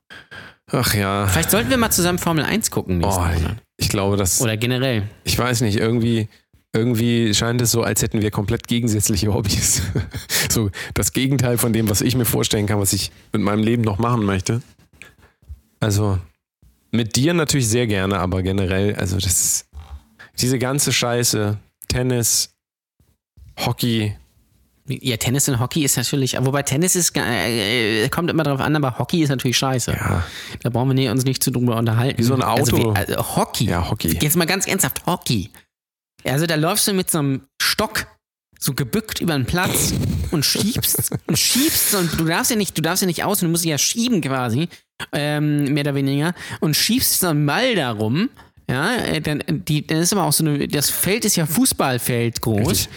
S2: Ach ja.
S3: Vielleicht sollten wir mal zusammen Formel 1 gucken
S2: Oh,
S3: Monat.
S2: Ich glaube, das.
S3: Oder generell.
S2: Ich weiß nicht, irgendwie. Irgendwie scheint es so, als hätten wir komplett gegensätzliche Hobbys. <laughs> so das Gegenteil von dem, was ich mir vorstellen kann, was ich mit meinem Leben noch machen möchte. Also mit dir natürlich sehr gerne, aber generell, also das ist diese ganze Scheiße, Tennis, Hockey,
S3: Ja, Tennis und Hockey ist natürlich, wobei Tennis ist, ga- äh, kommt immer drauf an, aber Hockey ist natürlich scheiße.
S2: ja,
S3: Da brauchen wir uns nicht zu drüber unterhalten.
S2: Wie so ein
S3: Also,
S2: Auto.
S3: wie, also Hockey.
S2: ja, Hockey.
S3: Jetzt mal ganz ernsthaft, Hockey. Also da läufst du mit so einem Stock so gebückt über den Platz und schiebst <laughs> und schiebst und du darfst ja nicht, du darfst ja nicht aus, du musst ja schieben quasi, ähm, mehr oder weniger, und schiebst so einen Ball darum. Ja, äh, dann, die, dann ist aber auch so eine, das Feld ist ja Fußballfeld groß.
S2: Richtig.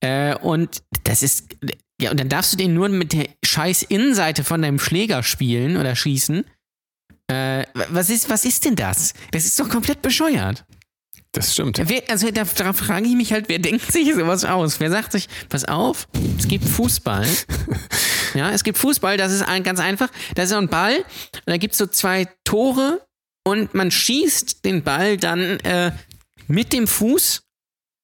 S3: Äh, und das ist, ja, und dann darfst du den nur mit der scheiß Innenseite von deinem Schläger spielen oder schießen. Äh, was ist, was ist denn das? Das ist doch komplett bescheuert.
S2: Das stimmt.
S3: Wer, also da, da frage ich mich halt, wer denkt sich sowas aus? Wer sagt sich, pass auf, es gibt Fußball. <laughs> ja, es gibt Fußball, das ist ein, ganz einfach. Da ist so ein Ball, und da gibt es so zwei Tore und man schießt den Ball dann äh, mit dem Fuß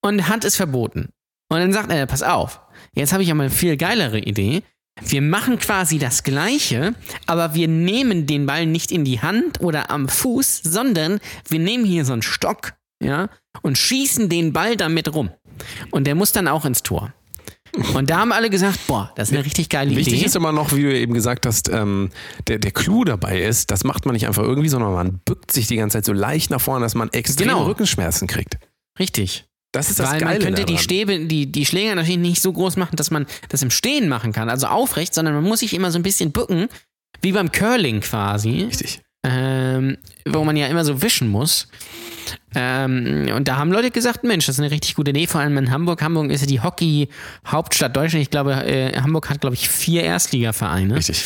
S3: und Hand ist verboten. Und dann sagt er, pass auf, jetzt habe ich ja mal eine viel geilere Idee. Wir machen quasi das Gleiche, aber wir nehmen den Ball nicht in die Hand oder am Fuß, sondern wir nehmen hier so einen Stock, ja, und schießen den Ball damit rum. Und der muss dann auch ins Tor. Und da haben alle gesagt, boah, das ist eine richtig geile
S2: Wichtig
S3: Idee.
S2: ist immer noch, wie du eben gesagt hast, ähm, der, der Clou dabei ist, das macht man nicht einfach irgendwie, sondern man bückt sich die ganze Zeit so leicht nach vorne, dass man extreme
S3: Genau.
S2: Rückenschmerzen kriegt.
S3: Richtig.
S2: Das ist das
S3: Weil
S2: Geile
S3: man könnte die
S2: daran.
S3: Stäbe, die, die Schläger natürlich nicht so groß machen, dass man das im Stehen machen kann, also aufrecht, sondern man muss sich immer so ein bisschen bücken, wie beim Curling quasi,
S2: Richtig.
S3: ähm, wo man ja immer so wischen muss. Ähm, und da haben Leute gesagt, Mensch, das ist eine richtig gute Idee, vor allem in Hamburg. Hamburg ist ja die Hockey-Hauptstadt Deutschlands. Ich glaube, äh, Hamburg hat, glaube ich, vier Erstligavereine.
S2: Richtig.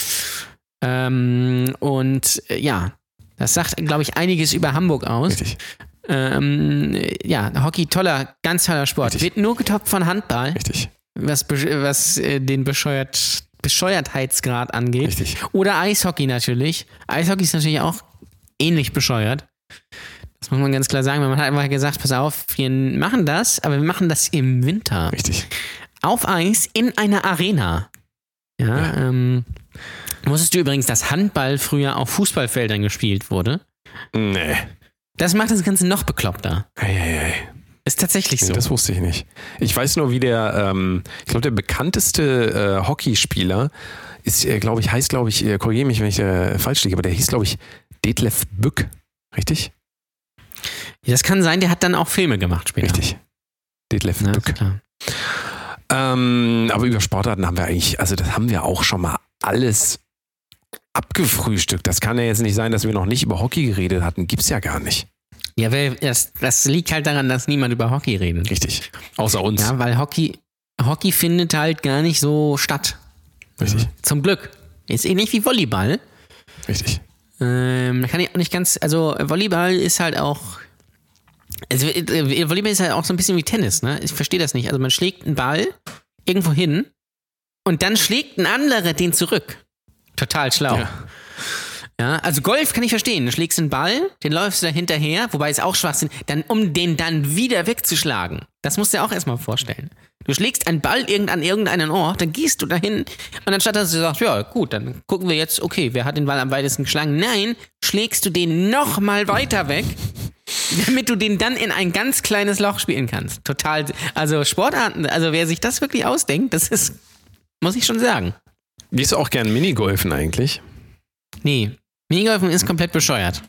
S3: Ähm, und äh, ja, das sagt, glaube ich, einiges über Hamburg aus.
S2: Richtig.
S3: Ähm, ja, Hockey, toller, ganz toller Sport.
S2: Richtig.
S3: Wird nur getoppt von Handball,
S2: Richtig.
S3: was, was äh, den bescheuert, Bescheuertheitsgrad angeht.
S2: Richtig.
S3: Oder Eishockey natürlich. Eishockey ist natürlich auch ähnlich bescheuert. Das muss man ganz klar sagen. Man hat einfach gesagt, pass auf, wir machen das, aber wir machen das im Winter.
S2: Richtig.
S3: Auf Eis in einer Arena. Ja,
S2: Ja.
S3: Ähm, wusstest du übrigens, dass Handball früher auf Fußballfeldern gespielt wurde?
S2: Nee.
S3: Das macht das Ganze noch bekloppter.
S2: Ei, ei, ei.
S3: Ist tatsächlich
S2: Nee,
S3: so.
S2: Das wusste ich nicht. Ich weiß nur, wie der, ähm, ich glaube, der bekannteste äh, Hockeyspieler ist, äh, glaube ich, heißt, glaube ich, äh, korrigiere mich, wenn ich äh, falsch liege, aber der hieß, glaube ich, Detlef Bück. Richtig?
S3: das kann sein, der hat dann auch Filme gemacht später.
S2: Richtig. Detlef
S3: Ja,
S2: Bück. Ähm, aber über Sportarten haben wir eigentlich, also das haben wir auch schon mal alles abgefrühstückt. Das kann ja jetzt nicht sein, dass wir noch nicht über Hockey geredet hatten. Gibt's ja gar nicht.
S3: Ja, weil das, das liegt halt daran, dass niemand über Hockey redet.
S2: Richtig. Außer uns.
S3: Ja, weil Hockey, Hockey findet halt gar nicht so statt.
S2: Richtig.
S3: Zum Glück. Ist ähnlich wie Volleyball.
S2: Richtig.
S3: Ähm, da kann ich auch nicht ganz, also Volleyball ist halt auch, also äh, Volleyball ist halt auch so ein bisschen wie Tennis, ne? Ich verstehe das nicht. Also man schlägt einen Ball irgendwo hin und dann schlägt ein anderer den zurück. Total schlau.
S2: Ja.
S3: Ja, also Golf kann ich verstehen. Du schlägst einen Ball, den läufst du da hinterher, wobei es auch Schwachsinn, dann, um den dann wieder wegzuschlagen. Das musst du dir auch erstmal vorstellen. Du schlägst einen Ball irgend an irgendeinen Ort, dann gehst du dahin und anstatt dass du sagst, ja gut, dann gucken wir jetzt, okay, wer hat den Ball am weitesten geschlagen? Nein, schlägst du den noch mal weiter weg, damit du den dann in ein ganz kleines Loch spielen kannst. Total, also Sportarten, also wer sich das wirklich ausdenkt, das ist, muss ich schon sagen.
S2: Gehst du auch gern Minigolfen eigentlich?
S3: Nee, Minigolfen ist komplett bescheuert.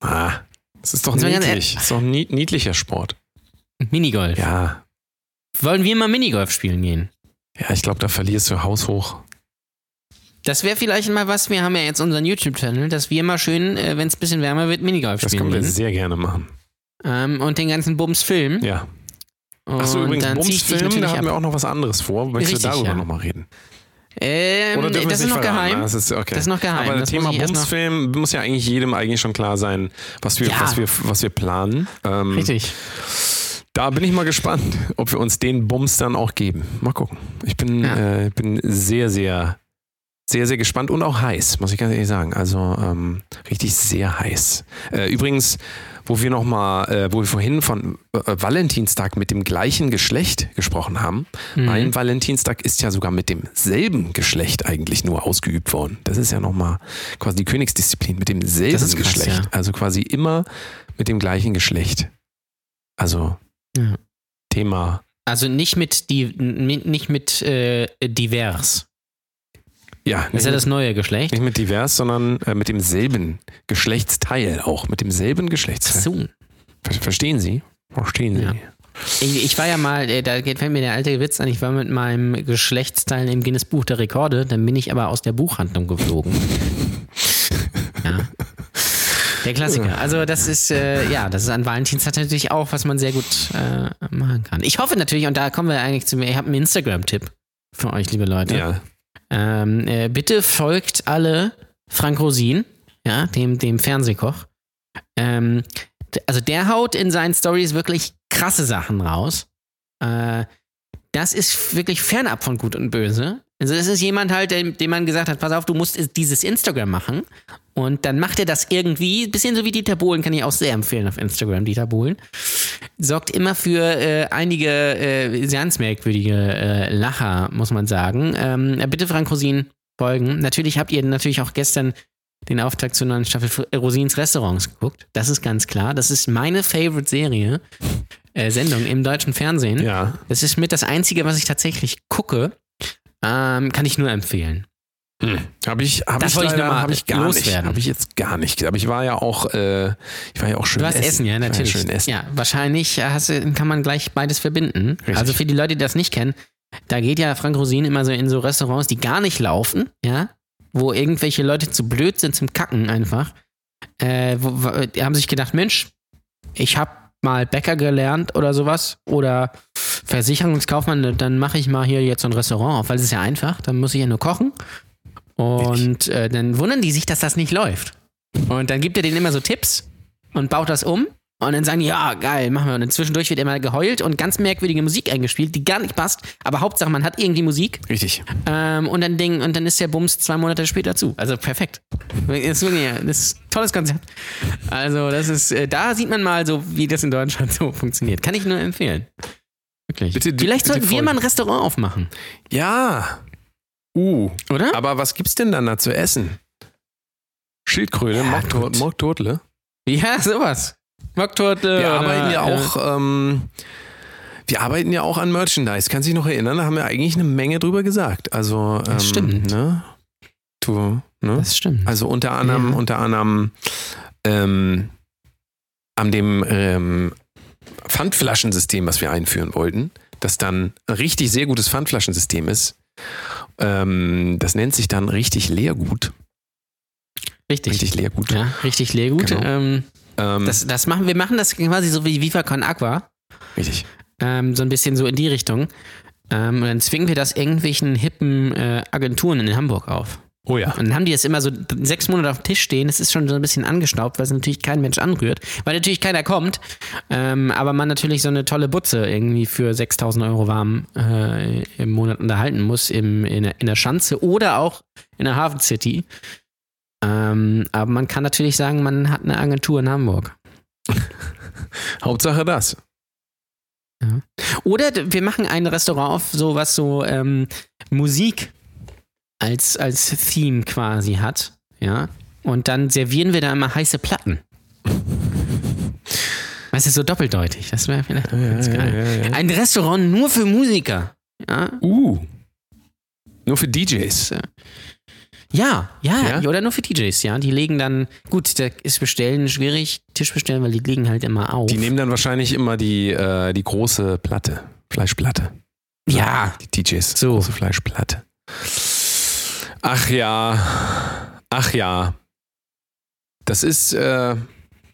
S2: Ah, das ist doch
S3: Das
S2: niedlich. Das ist doch ein nied- niedlicher Sport.
S3: Minigolf.
S2: Ja.
S3: Wollen wir mal Minigolf spielen gehen?
S2: Ja, ich glaube, da verlierst du haushoch.
S3: Das wäre vielleicht mal was, wir haben ja jetzt unseren YouTube-Channel, dass wir mal schön, äh, wenn es ein bisschen wärmer wird, Minigolf
S2: Das
S3: spielen
S2: können wir
S3: gehen.
S2: sehr gerne machen.
S3: Ähm, und den ganzen Bums filmen.
S2: Ja. Achso, übrigens,
S3: dich
S2: Bumsfilm, da haben wir auch noch was anderes vor. Möchtest
S3: Richtig,
S2: du darüber
S3: ja.
S2: nochmal reden?
S3: Ähm,
S2: Oder dürfen
S3: das ist noch
S2: verraten?
S3: geheim.
S2: Ah, Das ist, okay.
S3: Das ist noch geheim.
S2: Aber
S3: Das
S2: das Thema Bumsfilm muss ja eigentlich jedem eigentlich schon klar sein, was wir,
S3: Ja.
S2: was wir, was wir planen. Ähm,
S3: Richtig.
S2: Da bin ich mal gespannt, ob wir uns den Bums dann auch geben. Mal gucken. Ich bin,
S3: Ja.
S2: äh, bin sehr, sehr, sehr, sehr gespannt und auch heiß, muss ich ganz ehrlich sagen. Also ähm, richtig sehr heiß. Äh, übrigens, wo wir noch mal, äh, wo wir vorhin von äh, Valentinstag mit dem gleichen Geschlecht gesprochen haben.
S3: Mhm.
S2: Mein Valentinstag ist ja sogar mit demselben Geschlecht eigentlich nur ausgeübt worden. Das ist ja noch mal quasi die Königsdisziplin mit demselben
S3: krass,
S2: Geschlecht.
S3: ja.
S2: Also quasi immer mit dem gleichen Geschlecht. Also
S3: Ja.
S2: Thema
S3: Also nicht mit, die, nicht mit äh, divers.
S2: Ja,
S3: Das ist ja das neue Geschlecht.
S2: nicht mit divers, sondern äh, mit demselben Geschlechtsteil auch. Mit demselben Geschlechtsteil.
S3: so.
S2: Ver verstehen Sie? Verstehen Sie?
S3: Ja. Ich, ich war ja mal, äh, da fällt mir der alte Witz an, ich war mit meinem Geschlechtsteil im Guinness Buch der Rekorde, dann bin ich aber aus der Buchhandlung geflogen. ja. Der Klassiker. Also das ist, äh, ja, das ist an Valentinstag natürlich auch, was man sehr gut äh, machen kann. Ich hoffe natürlich, und da kommen wir eigentlich zu mir, ich habe einen Instagram-Tipp für euch, liebe Leute.
S2: Ja.
S3: Ähm, äh, bitte folgt alle Frank Rosin, ja, dem, dem Fernsehkoch. Ähm, also der haut in seinen Stories wirklich krasse Sachen raus. Äh, das ist wirklich fernab von Gut und Böse. Also das ist jemand halt, dem, man gesagt hat, pass auf, du musst dieses Instagram machen. Und dann macht er das irgendwie, bisschen so wie Dieter Bohlen, kann ich auch sehr empfehlen auf Instagram, Dieter Bohlen. Sorgt immer für äh, einige äh, ganz merkwürdige äh, Lacher, muss man sagen. Ähm, bitte Frank Rosin folgen. Natürlich habt ihr natürlich auch gestern den Auftakt zur neuen Staffel Rosins Restaurants geguckt. Das ist ganz klar. Das ist meine Favorite-Serie, äh, Sendung im deutschen Fernsehen.
S2: Ja.
S3: Das ist mit das Einzige, was ich tatsächlich gucke. Ähm, kann ich nur empfehlen.
S2: Hm. Habe ich, hab
S3: Das
S2: ich,
S3: ich
S2: leider-
S3: noch mal
S2: hab ich gar nicht.
S3: loswerden.
S2: Habe ich jetzt gar nicht. Aber ich war ja auch, äh, ich war ja auch schön
S3: Du hast Essen, ja,
S2: Ich war
S3: natürlich.
S2: schön essen.
S3: Ja, wahrscheinlich hast du, kann man gleich beides verbinden.
S2: Richtig.
S3: Also für die Leute, die das nicht kennen, da geht ja Frank Rosin immer so in so Restaurants, die gar nicht laufen, ja, wo irgendwelche Leute zu blöd sind zum Kacken einfach. Äh, wo, wo, die haben sich gedacht, Mensch, ich habe mal Bäcker gelernt oder sowas oder Versicherungskaufmann, dann mache ich mal hier jetzt so ein Restaurant auf, weil es ist ja einfach, dann muss ich ja nur kochen. Und äh, dann wundern die sich, dass das nicht läuft. Und dann gibt er denen immer so Tipps und baut das um. Und dann sagen die, ja, geil, machen wir. Und dann zwischendurch wird immer geheult und ganz merkwürdige Musik eingespielt, die gar nicht passt. Aber Hauptsache, man hat irgendwie Musik.
S2: Richtig.
S3: Ähm, und dann Ding, und dann ist der Bums zwei Monate später zu. Also perfekt. Das ist wirklich, das ist ein tolles Konzept. Also, das ist, äh, da sieht man mal so, wie das in Deutschland so funktioniert. Kann ich nur empfehlen. Wirklich.
S2: Bitte-
S3: Vielleicht
S2: bitte
S3: sollten wir mal ein Restaurant aufmachen,
S2: Ja. Uh.
S3: oder?
S2: Aber was gibt's denn dann da zu essen? Schildkröte,
S3: Ja.
S2: Mockturtle.
S3: Ja, sowas. Mockturtle.
S2: Wir arbeiten ja auch, ähm, wir arbeiten ja auch an Merchandise. Kannst du dich noch erinnern? Da haben wir eigentlich eine Menge drüber gesagt. Also, ähm,
S3: Das stimmt.
S2: Ne? Du, ne?
S3: Das stimmt.
S2: Also unter anderem,
S3: Ja.
S2: unter anderem ähm, an dem ähm, Pfandflaschensystem, was wir einführen wollten, das dann ein richtig sehr gutes Pfandflaschensystem ist. Ähm, das nennt sich dann richtig Leergut.
S3: richtig.
S2: Richtig Leergut.
S3: Ja, richtig Leergut.
S2: Genau.
S3: Ähm,
S2: Ähm,
S3: das, das machen, wir machen das quasi so wie Viva Con Aqua.
S2: richtig.
S3: Ähm, so ein bisschen so in die Richtung. Ähm, und dann zwingen wir das irgendwelchen hippen äh, Agenturen in Hamburg auf.
S2: Oh ja.
S3: Und dann haben die es immer so sechs Monate auf dem Tisch stehen. Das ist schon so ein bisschen angestaubt, weil es natürlich kein Mensch anrührt. Weil natürlich keiner kommt. Ähm, aber man natürlich so eine tolle Butze irgendwie für 6000 Euro warm äh, im Monat unterhalten muss im, in, der, in der Schanze oder auch in der Hafen City. Ähm, aber man kann natürlich sagen, man hat eine Agentur in Hamburg. <laughs>
S2: Hauptsache das.
S3: Oder d- wir machen ein Restaurant auf, so was so ähm, Musik als, als Theme quasi hat. Ja. Und dann servieren wir da immer heiße Platten. Weißt du, so doppeldeutig. Das wäre vielleicht auch ganz geil. Ein Restaurant nur für Musiker. Ja,
S2: Uh. Nur für DJs.
S3: Ja, ja,
S2: Ja?
S3: oder nur für DJs, ja. Die legen dann, gut, da ist bestellen schwierig, Tisch bestellen, weil die legen halt immer auf.
S2: Die nehmen dann wahrscheinlich immer die, äh, die große Platte. Fleischplatte.
S3: ja,
S2: Die DJs.
S3: So.
S2: Große Fleischplatte. Ach ja. Ach ja. Das ist, äh,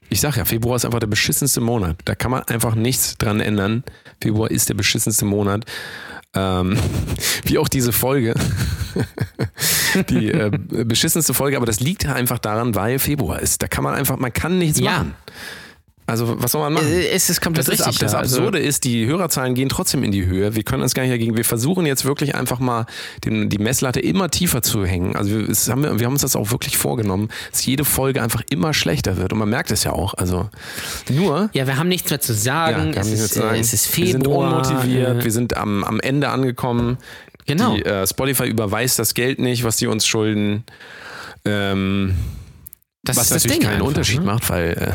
S2: ich sag ja, Februar ist einfach der beschissenste Monat. Da kann man einfach nichts dran ändern. Februar ist der beschissenste Monat. Ähm, <laughs> wie auch diese Folge. <laughs> Die äh, beschissenste Folge, aber das liegt einfach daran, weil Februar ist. Da kann man einfach, man kann nichts
S3: Ja.
S2: machen. Also, was soll man machen?
S3: Äh, es ist komplett
S2: Das, ist, ab-
S3: richtig.
S2: das
S3: ja. Also-
S2: Absurde ist, die Hörerzahlen gehen trotzdem in die Höhe. Wir können uns gar nicht dagegen. Wir versuchen jetzt wirklich einfach mal den, die Messlatte immer tiefer zu hängen. Also wir, haben, wir wir haben uns das auch wirklich vorgenommen, dass jede Folge einfach immer schlechter wird. Und man merkt es ja auch. Also nur.
S3: Ja, wir haben nichts mehr zu sagen.
S2: kann
S3: es, ist,
S2: jetzt sagen.
S3: äh, es ist
S2: Wir sind
S3: Februar.
S2: unmotiviert,
S3: äh,
S2: wir sind am, am Ende angekommen.
S3: Genau.
S2: Die, äh, Spotify überweist das Geld nicht, was die uns schulden. Ähm,
S3: das
S2: was
S3: ist das
S2: natürlich
S3: Ding
S2: keinen
S3: einfach,
S2: Unterschied
S3: ne?
S2: macht, weil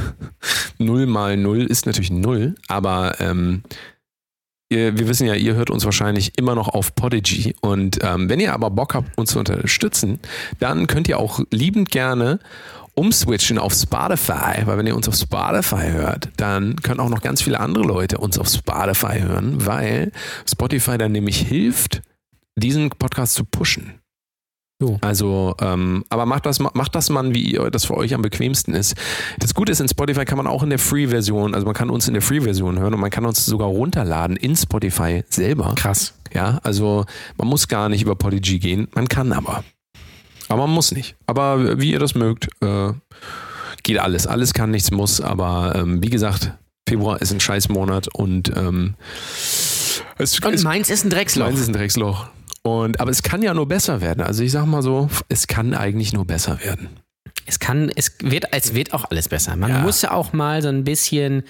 S2: äh, 0 mal 0 ist natürlich 0, aber ähm, ihr, wir wissen ja, ihr hört uns wahrscheinlich immer noch auf Podigy und ähm, wenn ihr aber Bock habt, uns zu unterstützen, dann könnt ihr auch liebend gerne umswitchen auf Spotify, weil wenn ihr uns auf Spotify hört, dann können auch noch ganz viele andere Leute uns auf Spotify hören, weil Spotify dann nämlich hilft, diesen Podcast zu pushen.
S3: Jo.
S2: Also, ähm, aber macht das, macht das mal, wie das für euch am bequemsten ist. Das Gute ist, in Spotify kann man auch in der Free-Version, also man kann uns in der Free-Version hören und man kann uns sogar runterladen in Spotify selber.
S3: Krass.
S2: Ja, also man muss gar nicht über Podigy gehen, man kann aber. Aber man muss nicht. Aber wie ihr das mögt, äh, geht alles. Alles kann, nichts muss. Aber ähm, wie gesagt, Februar ist ein Scheißmonat und ähm, es,
S3: Und meins ist ein Drecksloch.
S2: Meins ist ein Drecksloch. Und, aber es kann ja nur besser werden. Also ich sag mal so, es kann eigentlich nur besser werden.
S3: Es kann, es wird, es wird auch alles besser. Man
S2: Ja.
S3: muss ja auch mal so ein bisschen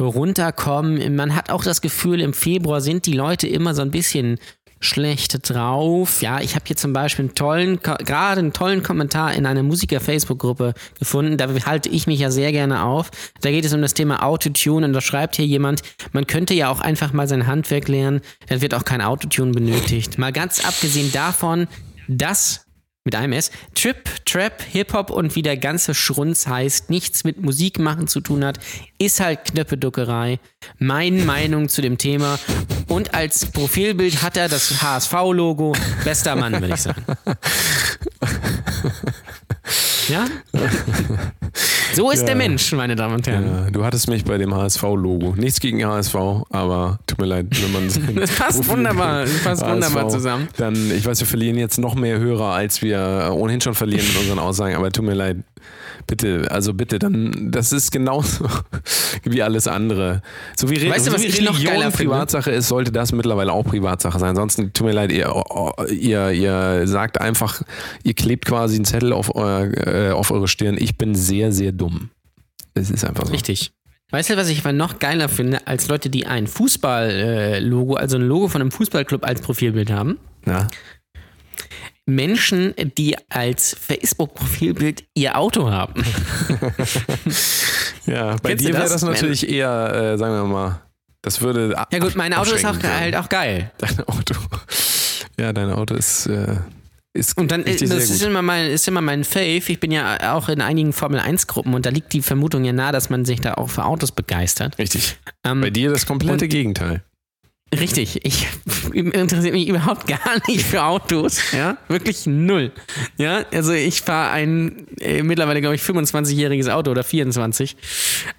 S3: runterkommen. Man hat auch das Gefühl, im Februar sind die Leute immer so ein bisschen schlecht drauf. Ja, ich habe hier zum Beispiel einen tollen, gerade einen tollen Kommentar in einer Musiker-Facebook-Gruppe gefunden. Da halte ich mich ja sehr gerne auf. Da geht es um das Thema Autotune und da schreibt hier jemand, man könnte ja auch einfach mal sein Handwerk lernen, dann wird auch kein Autotune benötigt. Mal ganz abgesehen davon, dass mit einem S, Trip, Trap, Hip-Hop und wie der ganze Schrunz heißt, nichts mit Musik machen zu tun hat, ist halt Knöppeduckerei. Meine Meinung zu dem Thema. Und als Profilbild hat er das HSV-Logo. Bester Mann, würde ich sagen. <laughs> Ja? <laughs> So ist der Mensch, meine Damen und Herren.
S2: Ja, du hattest mich bei dem HSV-Logo. Nichts gegen HSV, aber tut mir leid, wenn man <laughs>
S3: Das passt
S2: Profil-
S3: wunderbar, das passt wunderbar zusammen.
S2: Dann, ich weiß, wir verlieren jetzt noch mehr Hörer, als wir ohnehin schon verlieren mit unseren Aussagen, aber tut mir leid. Bitte, also bitte, dann, das ist genauso <laughs> wie alles andere. So wie, Re
S3: Weißt du,
S2: so
S3: was
S2: wie
S3: ich noch
S2: Religion
S3: geiler finde?
S2: Privatsache ist, sollte das mittlerweile auch Privatsache sein. Ansonsten, tut mir leid, ihr, ihr, ihr sagt einfach, ihr klebt quasi einen Zettel auf, euer, äh, auf eure Stirn. Ich bin sehr, sehr dumm. Es ist einfach so.
S3: Richtig. Weißt du, was ich aber noch geiler finde, als Leute, die ein Fußball-Logo, also ein Logo von einem Fußballclub als Profilbild haben?
S2: Ja.
S3: Menschen, die als Facebook-Profilbild ihr Auto haben. <laughs>
S2: Ja, bei
S3: Kennst
S2: dir wäre
S3: das?
S2: natürlich eher, äh, sagen wir mal, das würde.
S3: Ja gut, mein Auto ist auch, halt auch geil. <laughs>
S2: Dein Auto. Ja, dein Auto ist, äh, ist
S3: Und dann, äh, das ist immer, mein, ist immer mein Fave. Ich bin ja auch in einigen Formel-1-Gruppen und da liegt die Vermutung ja nahe, dass man sich da auch für Autos begeistert.
S2: Richtig.
S3: Ähm,
S2: Bei dir das komplette Gegenteil.
S3: Richtig, ich interessiert mich überhaupt gar nicht für Autos, ja, wirklich null. Ja, also ich fahre ein äh, mittlerweile glaube ich 25-jähriges Auto oder 24.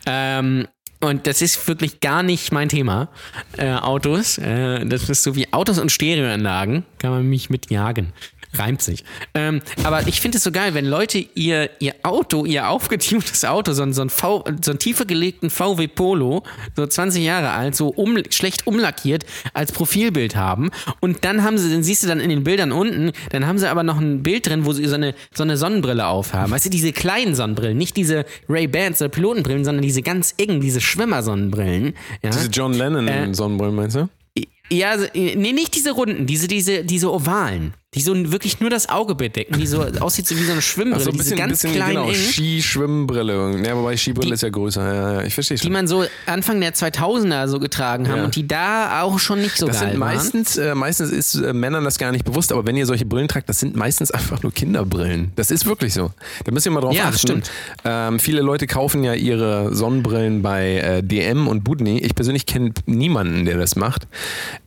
S3: Ähm, und das ist wirklich gar nicht mein Thema. Äh, Autos, äh, das ist so wie Autos und Stereoanlagen, kann man mich mit jagen. Reimt sich. Ähm, aber ich finde es so geil, wenn Leute ihr, ihr Auto, ihr aufgetuntes Auto, so, so, ein v, so einen tiefer gelegten VW Polo, so 20 Jahre alt, so um, schlecht umlackiert, als Profilbild haben. Und dann haben sie, dann siehst du dann in den Bildern unten, dann haben sie aber noch ein Bild drin, wo sie so eine, so eine Sonnenbrille aufhaben. Weißt du, diese kleinen Sonnenbrillen, nicht diese Ray-Bans oder Pilotenbrillen, sondern diese ganz engen, diese Schwimmersonnenbrillen. Ja?
S2: Diese John Lennon
S3: Äh,
S2: meinst du?
S3: Ja, also, äh, nee, nicht diese runden, diese, diese, diese ovalen, die so wirklich nur das Auge bedecken, die so <laughs> aussieht wie so eine Schwimmbrille,
S2: so ein
S3: diese
S2: bisschen,
S3: ganz
S2: bisschen
S3: kleinen
S2: genau, Ski-Schwimmbrille. Ja, wobei Skibrille
S3: Die-
S2: ist ja größer. Ja, ja, ich verstehe
S3: die
S2: schon.
S3: man so Anfang der 2000er so getragen haben
S2: Ja.
S3: und die da auch schon nicht so
S2: Das
S3: geil
S2: sind
S3: waren.
S2: meistens, äh, meistens ist äh, Männern das gar nicht bewusst, aber wenn ihr solche Brillen tragt, das sind meistens <laughs> einfach nur Kinderbrillen. Das ist wirklich so. Da müsst ihr mal drauf
S3: Ja,
S2: achten.
S3: stimmt.
S2: Ähm, viele Leute kaufen ja ihre Sonnenbrillen bei äh, DM und Budni. Ich persönlich kenne niemanden, der das macht.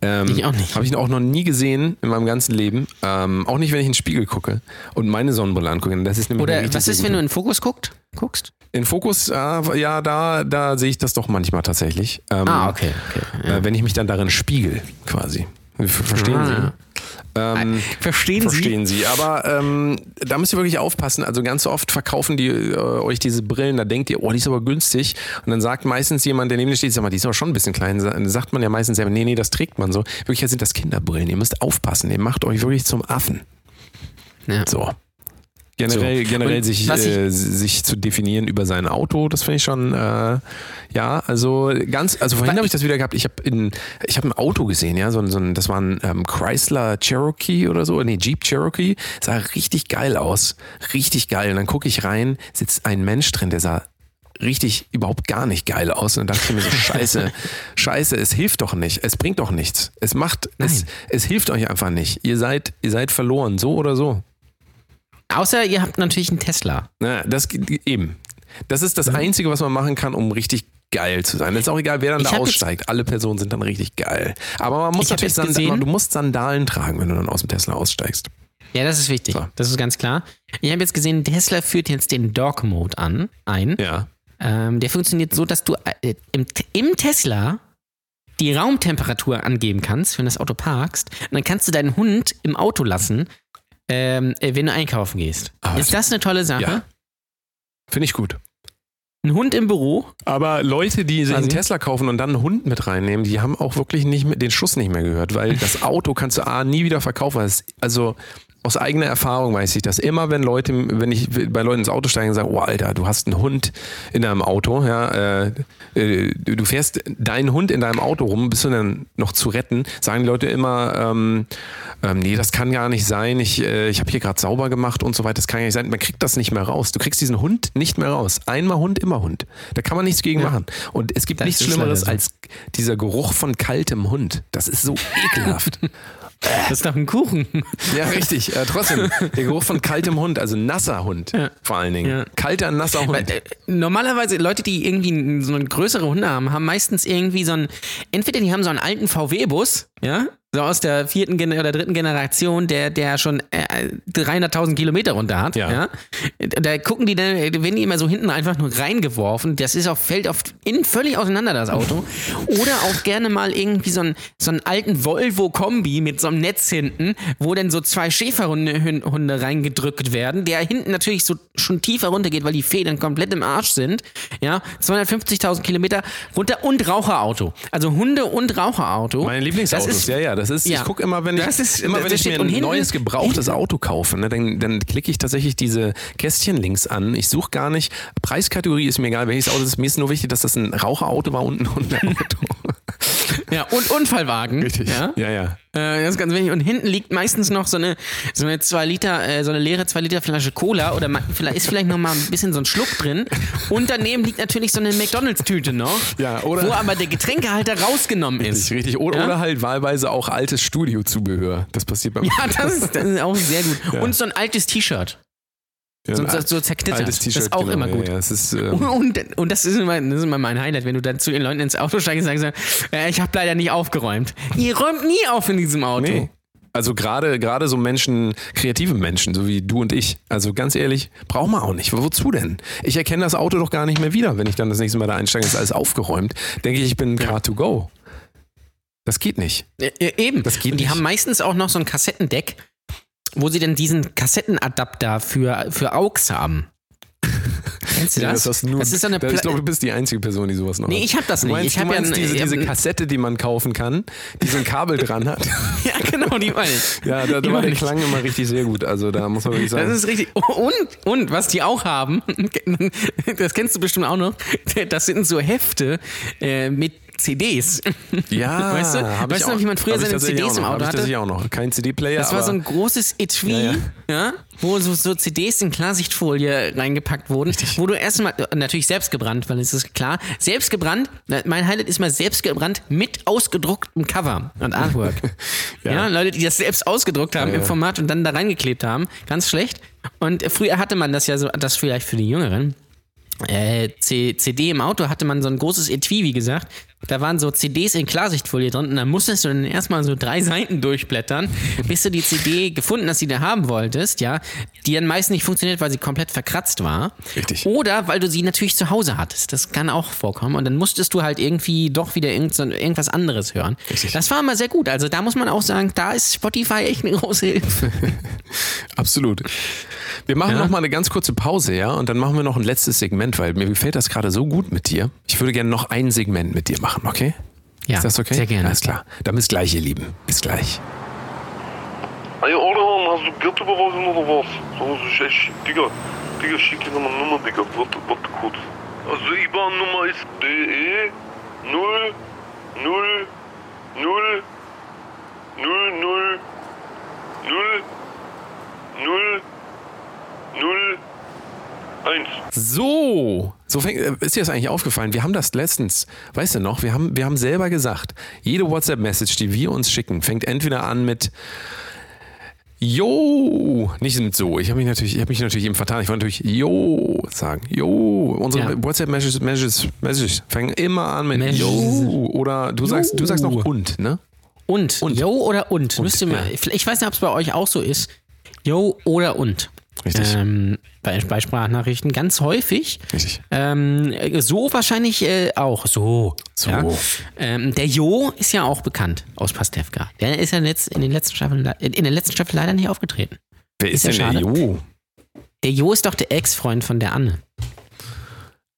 S2: Ähm,
S3: Ich auch nicht.
S2: Habe ich auch noch nie gesehen in meinem ganzen Leben. Ähm, auch nicht, wenn ich in den Spiegel gucke und meine Sonnenbrille angucke. Das ist nämlich
S3: Oder was ist, wenn du in den Fokus guckt, guckst?
S2: in Fokus? Äh, ja, da, da sehe ich das doch manchmal tatsächlich. Ähm,
S3: Ah, okay, okay. Ja.
S2: äh, wenn ich mich dann darin spiegel, quasi. Ver- Verstehen
S3: Ah.
S2: Sie? Ähm,
S3: Verstehen,
S2: verstehen Sie. Aber ähm, da müsst ihr wirklich aufpassen. Also ganz oft verkaufen die äh, euch diese Brillen, da denkt ihr, oh, die ist aber günstig. Und dann sagt meistens jemand, der neben dir steht, sag mal, die ist aber schon ein bisschen klein. Dann sagt man ja meistens selber, nee, nee, das trägt man so. Wirklich sind das Kinderbrillen. Ihr müsst aufpassen. Ihr macht euch wirklich zum Affen.
S3: Sie? Ja.
S2: So. Generell,
S3: So.
S2: generell sich, äh, sich zu definieren über sein Auto, das finde ich schon, äh, ja, also ganz, also vorhin habe ich das wieder gehabt, ich habe ich habe ein Auto gesehen, ja, so, ein- so ein, das war ein ähm, Chrysler Cherokee oder so, nee, Jeep Cherokee, sah richtig geil aus, richtig geil. Und dann gucke ich rein, sitzt ein Mensch drin, der sah richtig überhaupt gar nicht geil aus. Und dann dachte ich mir so, <laughs> scheiße, scheiße, es hilft doch nicht. Es bringt doch nichts. Es macht, es, es hilft euch einfach nicht. Ihr seid, ihr seid verloren, so oder so.
S3: Außer ihr habt natürlich einen Tesla.
S2: Ja, das eben. Das ist das
S3: Mhm.
S2: Einzige, was man machen kann, um richtig geil zu sein. Es ist auch egal, wer dann
S3: Ich
S2: da aussteigt. Alle Personen sind dann richtig geil. Aber man muss natürlich
S3: jetzt
S2: Sand
S3: gesehen-
S2: du musst Sandalen tragen, wenn du dann aus dem Tesla aussteigst.
S3: Ja, das ist wichtig.
S2: So.
S3: Das ist ganz klar. Ich habe jetzt gesehen, Tesla führt jetzt den Dog Mode an, ein.
S2: Ja.
S3: Ähm, der funktioniert so, dass du äh, im, im Tesla die Raumtemperatur angeben kannst, wenn du das Auto parkst. Und dann kannst du deinen Hund im Auto lassen, ähm, äh, wenn du einkaufen gehst.
S2: Ah,
S3: ist das eine tolle Sache?
S2: Ja. Finde ich gut.
S3: Ein Hund im Büro?
S2: Aber Leute, die sich
S3: Also-
S2: einen Tesla kaufen und dann einen Hund mit reinnehmen, die haben auch wirklich nicht mehr, den Schuss nicht mehr gehört, weil <laughs> das Auto kannst du A nie wieder verkaufen. Also aus eigener Erfahrung weiß ich das. Immer wenn Leute, wenn ich bei Leuten ins Auto steige und sage, oh Alter, du hast einen Hund in deinem Auto, ja, äh, äh, du fährst deinen Hund in deinem Auto rum, bist du dann noch zu retten, sagen die Leute immer, ähm, ähm, nee, das kann gar nicht sein, ich, äh, ich habe hier gerade sauber gemacht und so weiter, das kann ja nicht sein. Man kriegt das nicht mehr raus. Du kriegst diesen Hund nicht mehr raus. Einmal Hund, immer Hund. Da kann man nichts gegen machen. Und es gibt
S3: Das
S2: nichts Schlimmeres
S3: so.
S2: als dieser Geruch von kaltem Hund. Das ist so ekelhaft. <laughs>
S3: Das ist doch ein Kuchen.
S2: ja, richtig. Äh, trotzdem, der Geruch von kaltem Hund, also nasser Hund vor allen Dingen.
S3: Ja.
S2: Kalter, nasser Hund.
S3: Weil, äh, normalerweise Leute, die irgendwie so eine größere Hunde haben, haben meistens irgendwie so einen, entweder die haben so einen alten VW-Bus, ja, so aus der vierten Gen oder dritten Generation, der, der schon äh, 300.000 Kilometer runter hat,
S2: Ja.
S3: ja. Da gucken die dann, werden die immer so hinten einfach nur reingeworfen. Das ist auch, fällt auf innen völlig auseinander, das Auto. Oder auch gerne mal irgendwie so einen, so einen alten Volvo-Kombi mit so einem Netz hinten, wo dann so zwei Schäferhunde Hunde reingedrückt werden, der hinten natürlich so schon tiefer runtergeht, weil die Federn komplett im Arsch sind. Ja, 250.000 Kilometer runter und Raucherauto. Also Hunde und Raucherauto.
S2: Meine Lieblingsautos,
S3: Das ist,
S2: ja, ja, das ist,
S3: Ja.
S2: ich gucke immer, wenn ich,
S3: ist-
S2: immer wenn ich mir ein neues gebrauchtes Auto kaufe, ne, dann, dann klicke ich tatsächlich diese Kästchen links an. Ich suche gar nicht, Preiskategorie ist mir egal, welches Auto ist, mir ist nur wichtig, dass das ein Raucherauto war und ein <laughs> Hundeauto.
S3: Ja, und Unfallwagen.
S2: Richtig.
S3: Ja?
S2: ja. ja.
S3: Äh, das ist ganz wichtig. Und hinten liegt meistens noch so eine, so eine 2 Liter, äh, so eine leere 2 Liter Flasche Cola oder vielleicht ist vielleicht noch mal ein bisschen so ein Schluck drin. Und daneben liegt natürlich so eine McDonalds-Tüte noch,
S2: Ja, oder-
S3: wo aber der Getränkehalter rausgenommen ist.
S2: Richtig, richtig. Oder,
S3: Ja?
S2: oder halt wahlweise auch altes Studiozubehör. Das passiert beim
S3: Ja, das ist, das ist auch sehr gut.
S2: Ja.
S3: Und so ein altes T-Shirt.
S2: Ja,
S3: So, so, zerknittert. Das ist auch
S2: genau.
S3: immer gut.
S2: Ja, ja, ist, ähm,
S3: Und, und das, ist immer, das ist immer mein Highlight, wenn du dann zu den Leuten ins Auto steigst und sagst, äh, ich habe leider nicht aufgeräumt. Ihr räumt nie auf in diesem Auto.
S2: Nee. Also gerade gerade so Menschen, kreative Menschen, so wie du und ich. Also ganz ehrlich, braucht man auch nicht. Wozu denn? Ich erkenne das Auto doch gar nicht mehr wieder, wenn ich dann das nächste Mal da einsteige, ist alles aufgeräumt. Denke ich, ich bin Car to go. Das geht nicht.
S3: Äh, äh, eben.
S2: Das geht
S3: und die
S2: nicht.
S3: haben meistens auch noch so ein Kassettendeck, wo sie dann diesen Kassettenadapter für, für AUX haben. Kennst du
S2: Ja,
S3: das?
S2: du nur,
S3: das ist eine
S2: da- ich
S3: Pla-
S2: glaube, du bist die einzige Person, die sowas noch
S3: Nee,
S2: hat.
S3: ich hab das nicht.
S2: Meinst,
S3: Ich
S2: du
S3: hab ja ein-
S2: diese, diese Kassette, die man kaufen kann, die so ein Kabel dran hat. <laughs>
S3: ja, genau, die meine ich.
S2: Ja, da, da
S3: Die
S2: war der. Klang immer richtig sehr gut. Also da muss man wirklich sagen.
S3: Das ist richtig. Und, und was die auch haben, <laughs> das kennst du bestimmt auch noch, das sind so Hefte äh, mit CDs. <laughs>
S2: ja,
S3: weißt du,
S2: ich
S3: weißt du noch, wie man früher
S2: ich
S3: seine CDs im. Auto
S2: ich
S3: hatte?
S2: tatsächlich auch noch. Kein CD-Player.
S3: Das war so ein großes Etui,
S2: Ja,
S3: ja,
S2: ja.
S3: wo so, so CDs in Klarsichtfolie reingepackt wurden, wo du erstmal, natürlich selbst gebrannt, weil es ist klar, selbst gebrannt, mein Highlight ist mal selbst gebrannt mit ausgedrucktem Cover und Artwork. <laughs> ja.
S2: Ja.
S3: Leute, die das selbst ausgedruckt haben im. Format und dann da reingeklebt haben, ganz schlecht. Und früher hatte man das ja so, das vielleicht für die Jüngeren, äh, CD im Auto hatte man so ein großes Etui, wie gesagt. Da waren so CDs in Klarsichtfolie drin und dann musstest du dann erstmal so drei Seiten durchblättern, bis du die CD gefunden hast, die du haben wolltest, ja. Die dann meist nicht funktioniert, weil sie komplett verkratzt war.
S2: Richtig.
S3: Oder weil du sie natürlich zu Hause hattest. Das kann auch vorkommen. Und dann musstest du halt irgendwie doch wieder irgend so, irgendwas anderes hören.
S2: Richtig.
S3: Das war immer sehr gut. Also da muss man auch sagen, da ist Spotify echt eine große Hilfe. <laughs>
S2: Absolut. Wir machen
S3: Ja.
S2: noch mal eine ganz kurze Pause, ja, und dann machen wir noch ein letztes Segment, weil mir gefällt das gerade so gut mit dir. Ich würde gerne noch ein Segment mit dir machen, okay?
S3: Ja,
S2: Ist das okay?
S3: sehr gerne.
S2: Alles klar. Dann bis gleich, ihr Lieben. Bis gleich.
S6: Ey, Orhan, hast du Geld überweisen oder was? So, das ist echt, Digga, Digga, schick dir nochmal Nummer, Digga, warte, warte kurz. Also, IBAN-Nummer ist DE 0 0 0 0 0 0 0 0 1.
S2: So, so fängt, äh, ist dir das eigentlich aufgefallen? Wir haben das letztens, weißt du noch, wir haben, wir haben selber gesagt, jede WhatsApp-Message, die wir uns schicken, fängt entweder an mit Jo, nicht mit so. Ich habe mich natürlich, ich habe mich natürlich eben vertan. Ich wollte natürlich Jo sagen. Jo, unsere
S3: Ja.
S2: WhatsApp-Messages Messages, Messages fangen immer an mit
S3: Messages.
S2: Jo. Oder du sagst, du sagst noch und, ne?
S3: Und.
S2: Und.
S3: Yo oder und. Müsst ihr mal,
S2: ja.
S3: Ich weiß nicht, ob es bei euch auch so ist. Yo oder und.
S2: Richtig.
S3: Ähm, bei, bei Sprachnachrichten ganz häufig.
S2: Richtig.
S3: Ähm, so wahrscheinlich äh, auch. So.
S2: So.
S3: Ja. Ähm, der Jo ist ja auch bekannt aus Pastewka. Der ist ja letzt, in, den letzten Staffeln, in der letzten Staffel leider nicht aufgetreten.
S2: Wer ist,
S3: Ist
S2: denn der. Jo?
S3: Der Jo ist doch der Ex-Freund von der Anne.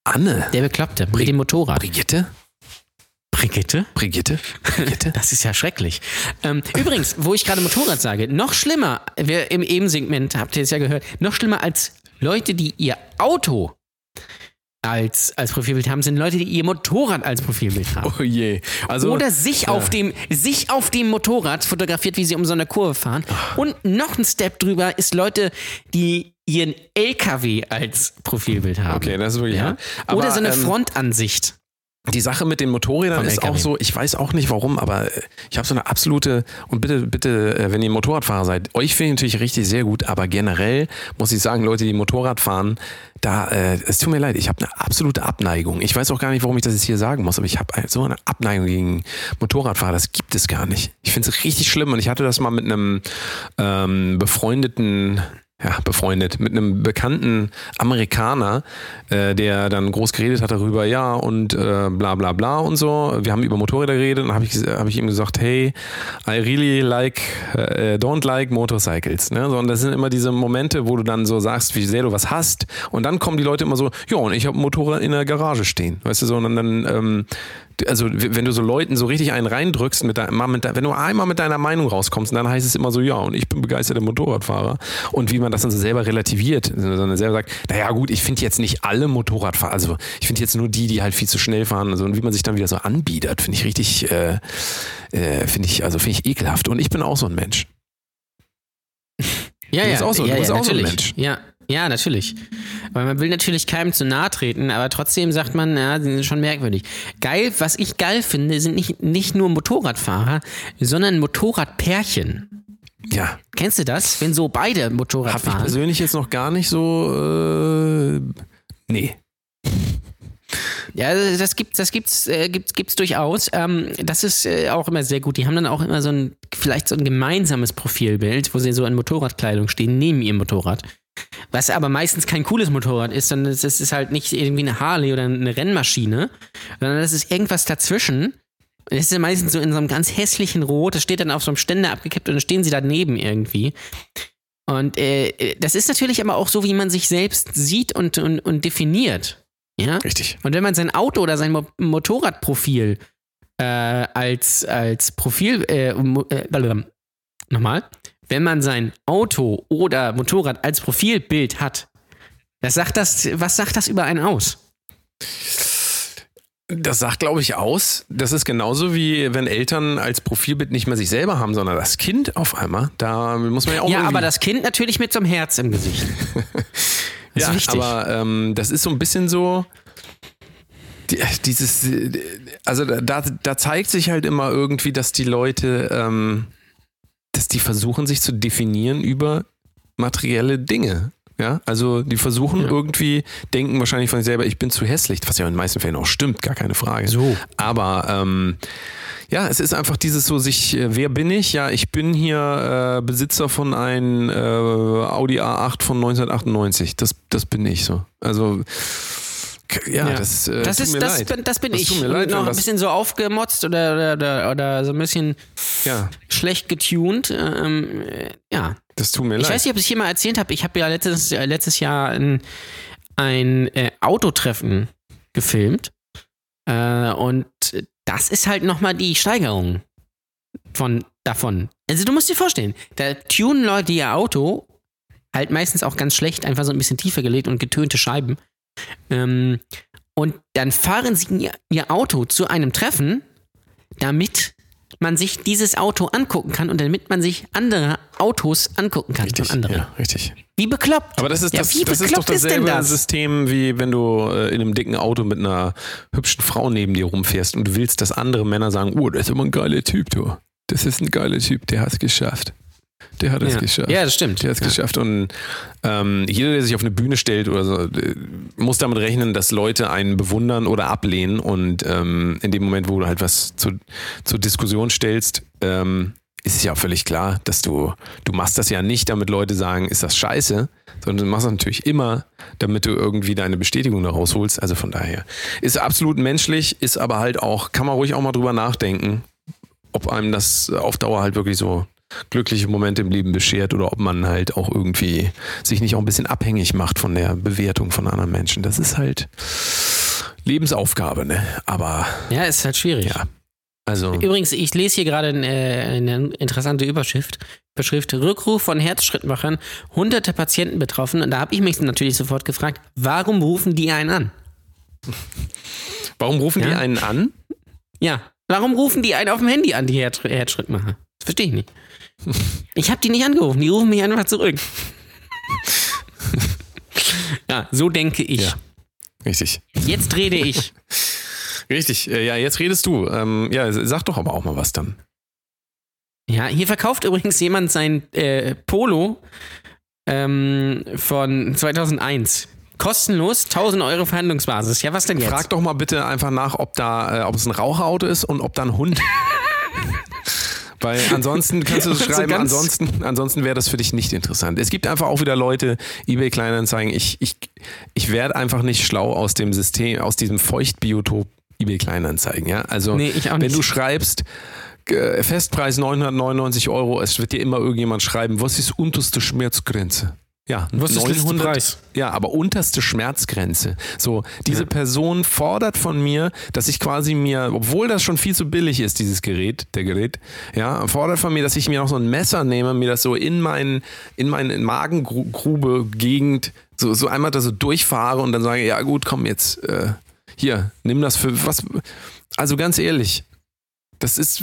S2: Anne.
S3: Der Bekloppte. Mit dem Motorrad.
S2: Brigitte?
S3: Brigitte?
S2: Brigitte? Brigitte? <laughs>
S3: Das ist ja schrecklich. Ähm, übrigens, wo ich gerade Motorrad sage, noch schlimmer, wir im Eben-Segment habt ihr es ja gehört, noch schlimmer als Leute, die ihr Auto als, als Profilbild haben, sind Leute, die ihr Motorrad als Profilbild haben.
S2: oh je. Also,
S3: Oder sich auf dem, sich auf dem Motorrad fotografiert, wie sie um so eine Kurve fahren. Und noch ein Step drüber ist Leute, die ihren LKW als Profilbild haben.
S2: Okay, das ist wirklich
S3: ja?
S2: Aber,
S3: Oder so eine
S2: ähm,
S3: Frontansicht.
S2: Die Sache mit den Motorrädern
S3: Vom
S2: ist
S3: LKW.
S2: auch so, ich weiß auch nicht warum, aber äh, ich habe so eine absolute, und bitte, bitte, äh, wenn ihr Motorradfahrer seid, euch finde ich natürlich richtig sehr gut, aber generell muss ich sagen, Leute, die Motorrad fahren, da, äh, es tut mir leid, ich habe eine absolute Abneigung. Ich weiß auch gar nicht, warum ich das jetzt hier sagen muss, aber ich habe so eine Abneigung gegen Motorradfahrer, das gibt es gar nicht. Ich finde es richtig schlimm und ich hatte das mal mit einem ähm, befreundeten ja, befreundet mit einem bekannten Amerikaner, äh, der dann groß geredet hat darüber, ja, und äh, bla bla bla und so. Wir haben über Motorräder geredet und habe ich, hab ich ihm gesagt, hey, I really like, äh, don't like motorcycles. Ne? So, und das sind immer diese Momente, wo du dann so sagst, wie sehr du was hast. Und dann kommen die Leute immer so, ja, und ich habe ein Motorrad in der Garage stehen. Weißt du so, und dann, ähm, also wenn du so Leuten so richtig einen reindrückst, mit, dein, mit wenn du einmal mit deiner Meinung rauskommst, dann heißt es immer so, ja, und ich bin begeisterter Motorradfahrer. Und wie man das dann so selber relativiert, sondern selber sagt, naja gut, ich finde jetzt nicht alle Motorradfahrer, also ich finde jetzt nur die, die halt viel zu schnell fahren. Also, und wie man sich dann wieder so anbietet, finde ich richtig, äh, äh, finde ich, also finde ich ekelhaft. Und ich bin auch so ein Mensch.
S3: Ja,
S2: Du
S3: ja,
S2: bist auch so- du
S3: ja,
S2: bist
S3: ja,
S2: auch so ein
S3: natürlich.
S2: Mensch.
S3: Ja, ja, natürlich. Weil man will natürlich keinem zu nahe treten, aber trotzdem sagt man, ja, die sind schon merkwürdig. Geil, was ich geil finde, sind nicht, nicht nur Motorradfahrer, sondern Motorradpärchen.
S2: Ja,
S3: Kennst du das? Wenn so beide Motorrad
S2: habe ich
S3: fahren.
S2: persönlich jetzt noch gar nicht so, äh, nee.
S3: Ja, das gibt das gibt's, äh, gibt's, gibt's durchaus. Ähm, das ist äh, auch immer sehr gut. Die haben dann auch immer so ein, vielleicht so ein gemeinsames Profilbild, wo sie so in Motorradkleidung stehen, neben ihrem Motorrad. Was aber meistens kein cooles Motorrad ist, sondern es ist halt nicht irgendwie eine Harley oder eine Rennmaschine, sondern das ist irgendwas dazwischen. Das ist ja meistens so in so einem ganz hässlichen Rot, das steht dann auf so einem Ständer abgekippt und dann stehen sie daneben irgendwie. Und äh, das ist natürlich aber auch so, wie man sich selbst sieht und, und, und definiert. Ja?
S2: Richtig.
S3: Und wenn man sein Auto oder sein Mo Motorradprofil äh, als, als Profil, äh, äh, nochmal, wenn man sein Auto oder Motorrad als Profilbild hat, das sagt das, was sagt das über einen aus?
S2: Das sagt, glaube ich, aus. Das ist genauso wie wenn Eltern als Profilbild nicht mehr sich selber haben, sondern das Kind auf einmal. Da muss man ja auch
S3: ja, aber das Kind natürlich mit so einem Herz im Gesicht. <laughs>
S2: Ja,
S3: wichtig.
S2: aber ähm, das ist so ein bisschen so die, dieses, also da, da zeigt sich halt immer irgendwie, dass die Leute, ähm, dass die versuchen, sich zu definieren über materielle Dinge. Ja, also die versuchen
S3: Ja.
S2: irgendwie, denken wahrscheinlich von sich selber, ich bin zu hässlich, was ja in den meisten Fällen auch stimmt, gar keine Frage.
S3: So.
S2: Aber ähm, ja, es ist einfach dieses so sich, äh, wer bin ich? Ja, ich bin hier äh, Besitzer von einem äh, Audi A8 von 1998. Das, das bin ich so. Also ja,
S3: Ja.
S2: das, äh,
S3: Das, ist, das,
S2: leid.
S3: bin- das bin
S2: Das
S3: ich.
S2: tut mir leid,
S3: noch ein bisschen so aufgemotzt oder, oder, oder, oder so ein bisschen
S2: Ja,
S3: schlecht getuned. Ähm, äh, ja.
S2: das tut mir
S3: Ich
S2: leid.
S3: weiß nicht, ob ich hier mal erzählt habe. Ich habe ja letztes, äh, letztes Jahr ein, ein äh, Autotreffen gefilmt. Äh, und das ist halt nochmal die Steigerung von davon. Also du musst dir vorstellen, da tunen Leute ihr Auto halt meistens auch ganz schlecht, einfach so ein bisschen tiefer gelegt und getönte Scheiben. Ähm, und dann fahren sie ihr, Auto zu einem Treffen, damit man sich dieses Auto angucken kann und damit man sich andere Autos angucken kann
S2: richtig,
S3: von anderen.
S2: ja, richtig.
S3: Wie bekloppt.
S2: Aber das ist,
S3: ja,
S2: das, das ist doch
S3: bekloppt ist
S2: dasselbe
S3: das?
S2: System, wie wenn du äh, in einem dicken Auto mit einer hübschen Frau neben dir rumfährst und du willst, dass andere Männer sagen, oh, das ist immer ein geiler Typ, du. Das ist ein geiler Typ, der hat es geschafft. Der hat es
S3: ja.
S2: geschafft.
S3: ja, das stimmt.
S2: Der hat es
S3: ja.
S2: geschafft. Und ähm, jeder, der sich auf eine Bühne stellt oder so, äh, muss damit rechnen, dass Leute einen bewundern oder ablehnen. Und ähm, in dem Moment, wo du halt was zu, zur Diskussion stellst, ähm, ist es ja auch völlig klar, dass du, du machst das ja nicht, damit Leute sagen, ist das scheiße, sondern du machst das natürlich immer, damit du irgendwie deine Bestätigung daraus holst. Also von daher ist absolut menschlich, ist aber halt auch, kann man ruhig auch mal drüber nachdenken, ob einem das auf Dauer halt wirklich so glückliche Momente im Leben beschert oder ob man halt auch irgendwie sich nicht auch ein bisschen abhängig macht von der Bewertung von anderen Menschen. Das ist halt Lebensaufgabe, ne? Aber
S3: Ja, ist halt schwierig.
S2: ja, also
S3: Übrigens, ich lese hier gerade eine, eine interessante Überschrift. Überschrift Rückruf von Herzschrittmachern, hunderte Patienten betroffen. Und da habe ich mich natürlich sofort gefragt, warum rufen die einen an? <laughs>
S2: warum rufen die
S3: Ja.
S2: einen an?
S3: Ja, warum rufen die einen auf dem Handy an, die Herz Herzschrittmacher? Das verstehe ich nicht. Ich habe die nicht angerufen, die rufen mich einfach zurück. ja, so denke ich.
S2: Ja. Richtig.
S3: Jetzt rede ich.
S2: Richtig. Äh, Ja, jetzt redest du. Ähm, ja, sag doch aber auch mal was dann.
S3: Ja, hier verkauft übrigens jemand sein äh, Polo ähm, von 2001. Kostenlos, 1000 Euro Verhandlungsbasis. Ja, was denn jetzt?
S2: Frag doch mal bitte einfach nach, ob da, äh, ob es ein Raucherauto ist und ob da ein Hund. <laughs> Weil ansonsten <laughs> kannst du
S3: Und so
S2: schreiben, ansonsten, ansonsten wäre das für dich nicht interessant. Es gibt einfach auch wieder Leute, eBay Kleinanzeigen, ich, ich, ich werde einfach nicht schlau aus dem System, aus diesem Feuchtbiotop eBay Kleinanzeigen, ja. Also
S3: Nee,
S2: wenn du schreibst, äh, Festpreis 999 Euro, es wird dir immer irgendjemand schreiben, was ist unterste Schmerzgrenze? Ja,
S3: Was ist der letzte Preis?
S2: Ja, aber unterste Schmerzgrenze. So, diese Person fordert von mir, dass ich quasi mir, obwohl das schon viel zu billig ist, dieses Gerät, der Gerät, ja, fordert von mir, dass ich mir noch so ein Messer nehme, mir das so in meinen, in meine Magengrube Gegend so, so einmal da so durchfahre und dann sage, ja gut, komm jetzt, äh, hier, nimm das für was. Also ganz ehrlich, das ist,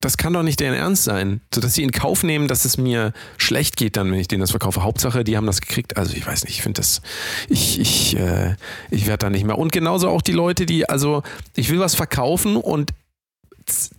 S2: das kann doch nicht deren Ernst sein, so dass sie in Kauf nehmen, dass es mir schlecht geht, dann, wenn ich denen das verkaufe. Hauptsache, die haben das gekriegt. Also ich weiß nicht, ich finde das, ich, ich, äh, ich werde da nicht mehr. Und genauso auch die Leute, die, also ich will was verkaufen und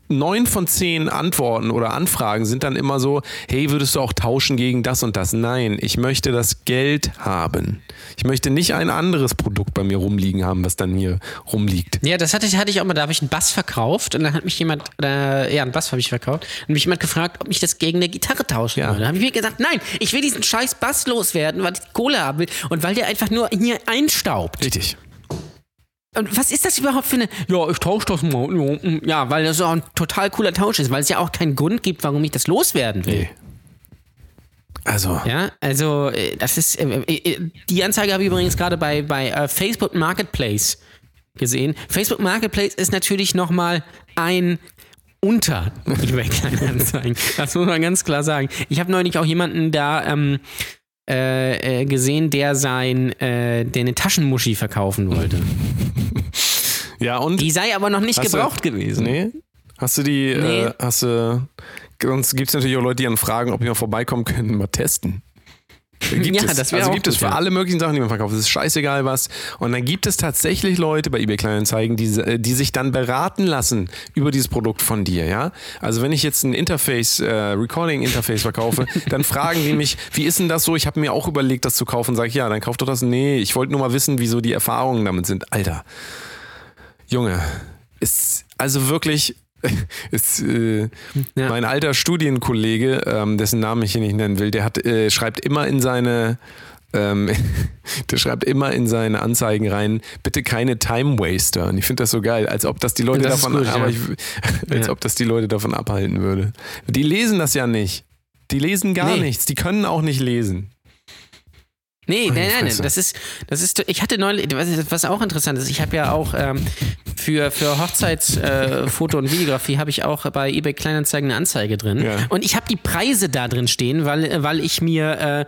S2: neun von zehn Antworten oder Anfragen sind dann immer so, hey, würdest du auch tauschen gegen das und das? Nein, ich möchte das Geld haben. Ich möchte nicht ein anderes Produkt bei mir rumliegen haben, was dann hier rumliegt.
S3: Ja, das hatte ich, hatte ich auch mal, da habe ich einen Bass verkauft und dann hat mich jemand, äh, ja, einen Bass habe ich verkauft und mich jemand gefragt, ob ich das gegen eine Gitarre tauschen
S2: Ja.
S3: würde. Da habe ich mir gesagt, nein, ich will diesen scheiß Bass loswerden, weil ich Kohle haben will und weil der einfach nur hier einstaubt.
S2: Richtig.
S3: Und was ist das überhaupt für eine. Ja, ich tausche das mal. Ja, mm, Ja, weil das auch ein total cooler Tausch ist, weil es ja auch keinen Grund gibt, warum ich das loswerden will.
S2: Nee. Also,
S3: Ja, also äh, das ist. äh, äh, Die Anzeige habe ich übrigens gerade bei, bei Facebook Marketplace gesehen. Facebook Marketplace ist natürlich nochmal ein unter <laughs> eBay Kleinanzeigen. Das muss man ganz klar sagen. Ich habe neulich auch jemanden da ähm, äh, äh, gesehen, der sein, äh, der eine Taschenmuschi verkaufen wollte.
S2: Ja, und.
S3: Die sei aber noch nicht
S2: Hast du-
S3: gebraucht gewesen.
S2: Nee? Hast du die,
S3: Nee.
S2: äh, hast du. Sonst gibt es natürlich auch Leute, die dann fragen, ob wir mal vorbeikommen können, mal testen. Gibt <laughs>
S3: Ja,
S2: es.
S3: das wär
S2: also gibt es für
S3: ja.
S2: alle möglichen Sachen, die man verkauft. Es ist scheißegal was. Und dann gibt es tatsächlich Leute bei eBay Kleinanzeigen, die, äh, die sich dann beraten lassen über dieses Produkt von dir, ja. Also wenn ich jetzt ein Interface, äh, Recording Interface verkaufe, <laughs> dann fragen die mich, wie ist denn das so? Ich habe mir auch überlegt, das zu kaufen. Sag ich, ja, dann kauf doch das. Nee, ich wollte nur mal wissen, wieso die Erfahrungen damit sind. Alter, Junge, ist also wirklich <laughs> ist äh,
S3: Ja.
S2: mein alter Studienkollege, ähm, dessen Namen ich hier nicht nennen will, der hat äh, schreibt immer in seine ähm, <laughs> der schreibt immer in seine Anzeigen rein, bitte keine Time Waster. Und ich finde das so geil, als ob das die Leute
S3: Das
S2: davon,
S3: gut, ja.
S2: ich, <laughs> als
S3: Ja.
S2: ob das die Leute davon abhalten würde. Die lesen das ja nicht. Die lesen gar
S3: Nee.
S2: nichts. Die können auch nicht lesen.
S3: Nee, nein, nein, nein, das ist, das ist, ich hatte neulich, was, was auch interessant ist, ich habe ja auch ähm, für, für Hochzeitsfoto äh, und Videografie habe ich auch bei eBay Kleinanzeigen eine Anzeige drin.
S2: Ja.
S3: Und ich habe die Preise da drin stehen, weil, weil ich mir äh,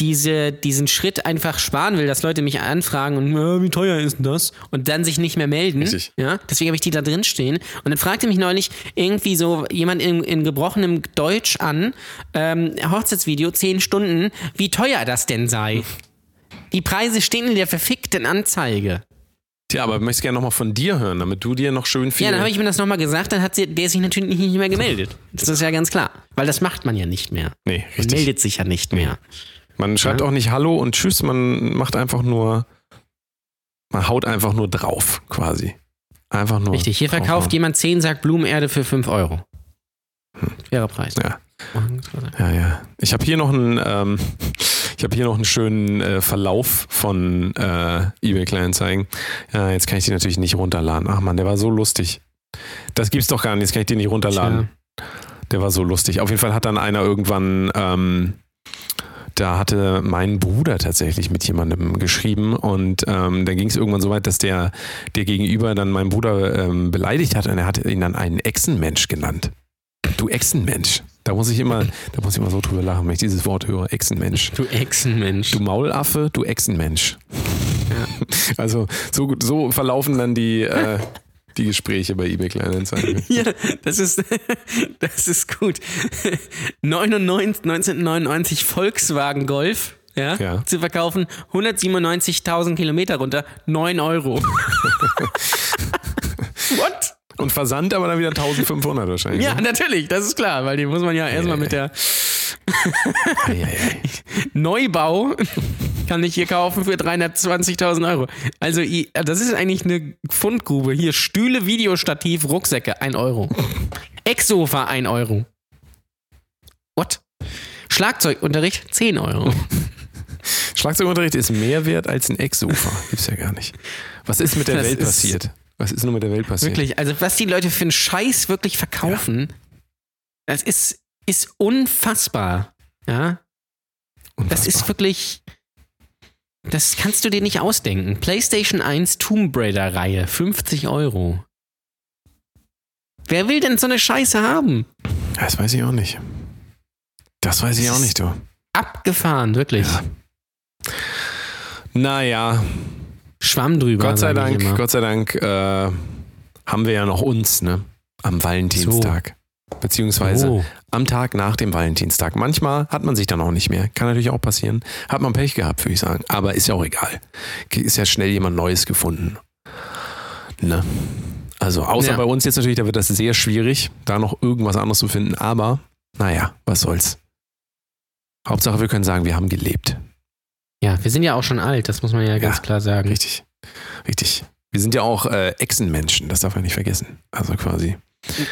S3: diese, diesen Schritt einfach sparen will, dass Leute mich anfragen und äh, wie teuer ist denn das? Und dann sich nicht mehr melden.
S2: Richtig.
S3: Ja, deswegen habe ich die da drin stehen. Und dann fragte mich neulich irgendwie so jemand in, in gebrochenem Deutsch an, ähm, Hochzeitsvideo, 10 Stunden, wie teuer das denn sei. Die Preise stehen in der verfickten Anzeige.
S2: Tja, aber ich möchte gerne nochmal von dir hören, damit du dir noch schön viel.
S3: Ja, dann habe ich mir das nochmal gesagt, dann hat sie, der sich natürlich nicht mehr gemeldet. Das ist ja ganz klar. Weil das macht man ja nicht mehr.
S2: nee,
S3: Man
S2: richtig.
S3: meldet sich ja nicht mehr.
S2: Man schreibt auch nicht Hallo und Tschüss, man macht einfach nur, man haut einfach nur drauf, quasi. Einfach nur.
S3: Richtig. Hier verkauft jemand 10 Sack Blumenerde für 5 Euro. Fairer Preis.
S2: Ja. Ja, ja. Ich habe hier noch einen, ähm, ich habe hier noch einen schönen äh, Verlauf von äh, eBay Kleinanzeigen. Ja, jetzt kann ich die natürlich nicht runterladen. Ach man, der war so lustig. Das gibt's doch gar nicht. Jetzt kann ich den nicht runterladen. Der war so lustig. Auf jeden Fall hat dann einer irgendwann, ähm, da hatte mein Bruder tatsächlich mit jemandem geschrieben und ähm, dann ging es irgendwann so weit, dass der, der Gegenüber dann meinen Bruder ähm, beleidigt hat und er hat ihn dann einen Echsenmensch genannt. Du Echsenmensch. Da muss ich immer, da muss ich immer so drüber lachen, wenn ich dieses Wort höre. Echsenmensch.
S3: Du Echsenmensch.
S2: Du Maulaffe, du Echsenmensch. <laughs> Also so, gut- so verlaufen dann die, äh, die Gespräche bei eBay Kleinanzeigen. <laughs>
S3: Ja, das ist, <laughs> das ist gut. 99, 1999 Volkswagen Golf. Ja,
S2: Ja.
S3: zu verkaufen, 197.000 Kilometer runter, 9 Euro. What?
S2: Und Versand aber dann wieder 1500 wahrscheinlich.
S3: Ja,
S2: ne?
S3: natürlich, das ist klar, weil die muss man ja erstmal mit der <laughs> Neubau kann ich hier kaufen für 320.000 Euro. Also, das ist eigentlich eine Fundgrube. Hier Stühle, Videostativ, Rucksäcke, 1 Euro. Ecksofa, 1 Euro. What? Schlagzeugunterricht, 10 Euro.
S2: Schlagzeugunterricht ist mehr wert als ein Ecksofa. Gibt's ja gar nicht. Was ist mit der
S3: Das
S2: Welt
S3: ist-
S2: passiert? Was ist nur mit der Welt passiert?
S3: Wirklich, also was die Leute für einen Scheiß wirklich verkaufen, das ist, ist unfassbar. Ja. Das ist wirklich. Das kannst du dir nicht ausdenken. PlayStation 1 Tomb Raider Reihe, 50 Euro. Wer will denn so eine Scheiße haben?
S2: Das weiß ich auch nicht. Das weiß ich
S3: Das
S2: auch
S3: ist-
S2: nicht, du.
S3: Abgefahren, wirklich.
S2: Ja. Naja,
S3: Schwamm drüber.
S2: Gott sei Dank. Gott sei Dank äh, haben wir ja noch uns, ne? Am Valentinstag. Beziehungsweise
S3: Oh.
S2: am Tag nach dem Valentinstag. Manchmal hat man sich dann auch nicht mehr. Kann natürlich auch passieren. Hat man Pech gehabt, würde ich sagen. Aber ist ja auch egal. Ist ja schnell jemand Neues gefunden. Ne? Also, außer
S3: Ja.
S2: bei uns jetzt natürlich, da wird das sehr schwierig, da noch irgendwas anderes zu finden. Aber, naja, was soll's. Hauptsache, wir können sagen, wir haben gelebt.
S3: Ja, wir sind ja auch schon alt, das muss man ja ganz
S2: Ja,
S3: klar sagen.
S2: Richtig. Richtig. Wir sind ja auch äh, Echsenmenschen, das darf man nicht vergessen. Also quasi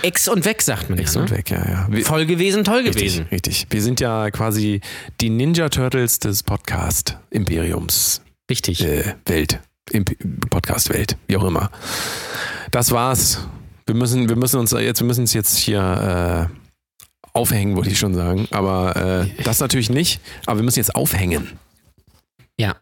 S3: Ex und weg, sagt man
S2: Ex
S3: ja.
S2: und
S3: Ne?
S2: weg, ja, ja. Wir,
S3: Voll gewesen, toll
S2: richtig,
S3: gewesen.
S2: richtig. Wir sind ja quasi die Ninja Turtles des Podcast-Imperiums
S3: Richtig.
S2: äh, Welt. Podcast-Welt, wie auch immer. Das war's. Wir müssen, wir müssen uns jetzt, wir müssen uns jetzt hier äh, aufhängen, wollte ich schon sagen. Aber äh, das natürlich nicht. Aber wir müssen jetzt aufhängen.
S3: Ja.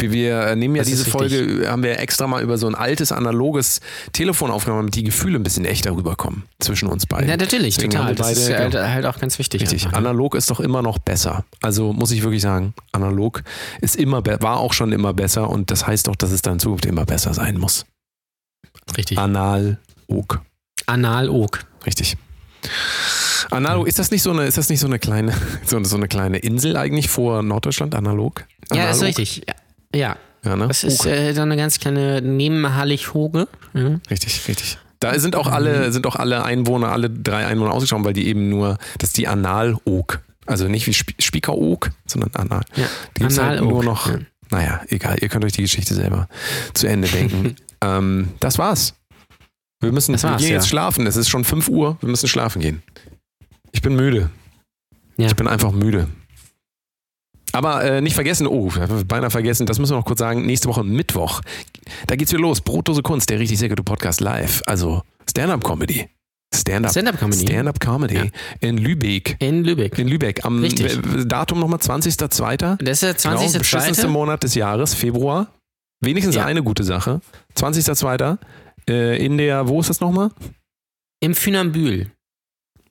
S2: Wir, wir nehmen ja
S3: Das
S2: diese. Folge, haben wir extra mal über so ein altes analoges Telefon aufgenommen, damit die Gefühle ein bisschen echter rüberkommen zwischen uns beiden.
S3: Ja, natürlich,
S2: Deswegen
S3: total.
S2: wir
S3: Das ist
S2: beide-
S3: halt, halt auch ganz wichtig.
S2: Richtig.
S3: einfach, ne?
S2: Analog ist doch immer noch besser. Also muss ich wirklich sagen, analog ist immer war auch schon immer besser und das heißt doch, dass es dann in Zukunft immer besser sein muss.
S3: Richtig.
S2: Analog.
S3: Analog.
S2: Richtig. Analog, ist das nicht so eine, ist das nicht so eine kleine, <laughs> so, so eine kleine Insel eigentlich vor Norddeutschland? Analog?
S3: Ja, ist
S2: Analog?
S3: richtig. Ja. ja.
S2: Ja, ne?
S3: Das ist äh, so eine ganz kleine Nebenhallig-Hoge. Ja.
S2: Richtig, richtig. Da sind auch alle, sind auch alle Einwohner, alle drei Einwohner ausgeschaut, weil die eben nur, das ist die Analog. Also nicht wie Sp Spiekeroog, sondern Anal.
S3: Ja.
S2: Die gibt's halt
S3: Analog,
S2: nur noch,
S3: ja.
S2: naja, egal, ihr könnt euch die Geschichte selber zu Ende denken. <laughs> ähm, das war's. Wir müssen, wir gehen
S3: ja.
S2: jetzt schlafen. Es ist schon 5 Uhr, wir müssen schlafen gehen. Ich bin müde.
S3: Ja.
S2: Ich bin einfach müde. Aber äh, nicht vergessen, oh, wir haben beinahe vergessen, das müssen wir noch kurz sagen, nächste Woche Mittwoch, da geht's wieder los. Brotdose Kunst, der richtig sehr gute Podcast live. Also Stand-Up-Comedy. Stand-Up.
S3: Stand-up-Comedy.
S2: Stand-Up-Comedy
S3: Ja.
S2: in Lübeck.
S3: In Lübeck.
S2: In Lübeck. Am
S3: Richtig.
S2: äh, Datum nochmal 20.02.
S3: Das ist der
S2: Genau,
S3: 20.
S2: beschissenste Monat des Jahres, Februar. Wenigstens
S3: Ja.
S2: eine gute Sache. 20.02. Äh, in der, wo ist das nochmal?
S3: Im Funambül.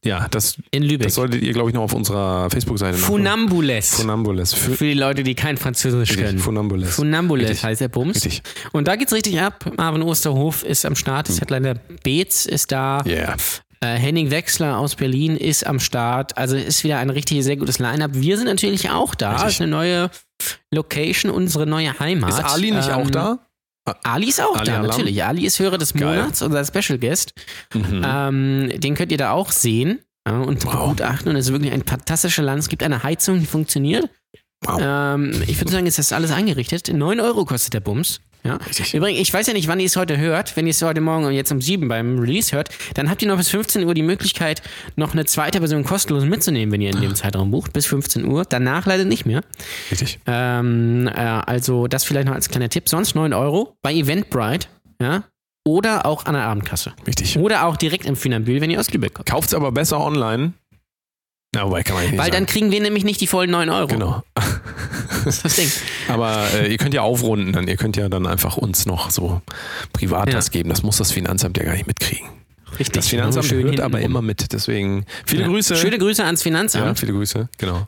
S2: Ja, das,
S3: In Lübeck.
S2: das solltet ihr, glaube ich, noch auf unserer Facebook-Seite nachgucken.
S3: Funambules.
S2: Funambules. Für,
S3: Für die Leute, die kein Französisch
S2: richtig,
S3: können.
S2: Funambules.
S3: Funambules
S2: Richtig.
S3: heißt der Bums.
S2: Richtig.
S3: Und da geht's richtig ab. Marvin Osterhof ist am Start. Das Headliner Beetz ist da.
S2: Yeah.
S3: Äh, Henning Wechsler aus Berlin ist am Start. Also ist wieder ein richtig sehr gutes Line-Up. Wir sind natürlich auch da.
S2: Richtig.
S3: Ist eine neue Location, unsere neue Heimat.
S2: Ist Ali nicht
S3: Ähm,
S2: auch da?
S3: Ali ist auch
S2: Ali
S3: da,
S2: Alam?
S3: natürlich. Ali ist Hörer des
S2: Geil.
S3: Monats, unser Special Guest.
S2: Mhm.
S3: Ähm, den könnt ihr da auch sehen ja, und
S2: Wow.
S3: begutachten. Und es ist wirklich ein fantastischer Land. Es gibt eine Heizung, die funktioniert.
S2: Wow.
S3: Ähm, ich würde sagen, jetzt ist das alles eingerichtet. 9 Euro kostet der Bums. Ja.
S2: Richtig.
S3: Übrigens, ich weiß ja nicht, wann ihr es heute hört. Wenn ihr es heute Morgen und jetzt um 7 beim Release hört, dann habt ihr noch bis 15 Uhr die Möglichkeit, noch eine zweite Version kostenlos mitzunehmen, wenn ihr in dem Zeitraum bucht. Bis 15 Uhr. Danach leider nicht mehr.
S2: Richtig.
S3: Ähm, äh, also das vielleicht noch als kleiner Tipp. Sonst 9 Euro bei Eventbrite. Ja. Oder auch an der Abendkasse.
S2: Richtig.
S3: Oder auch direkt im Funambül, wenn ihr aus Lübeck kommt.
S2: Kauft's aber besser online. Na, wobei kann man nicht
S3: Weil dann
S2: sagen.
S3: kriegen wir nämlich nicht die vollen 9 Euro.
S2: Genau.
S3: Das ist das Ding. <laughs>
S2: Aber äh, ihr könnt ja aufrunden, dann ihr könnt ja dann einfach uns noch so privat
S3: Ja.
S2: was geben. Das muss das Finanzamt ja gar nicht mitkriegen.
S3: Richtig.
S2: Das Finanzamt hört aber immer mit. Deswegen viele
S3: Ja.
S2: Grüße.
S3: Schöne Grüße ans
S2: ja,
S3: Finanzamt.
S2: viele Grüße. Genau.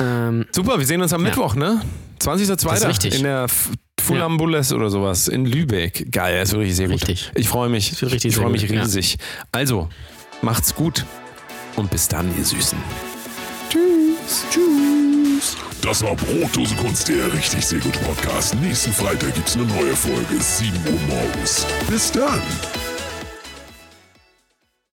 S3: Ähm,
S2: Super, wir sehen uns am
S3: Ja.
S2: Mittwoch, ne?
S3: Das ist
S2: 20.02.
S3: richtig.
S2: in der F- Funambules oder sowas in Lübeck. Geil, das wird richtig sehr gut.
S3: Richtig.
S2: Ich freue mich. ich freue mich
S3: ja.
S2: riesig. Also, macht's gut und bis dann, ihr Süßen.
S1: Das war Brotdose Kunst, der richtig sehr gute Podcast. Nächsten Freitag gibt's eine neue Folge, 7 Uhr morgens. Bis dann.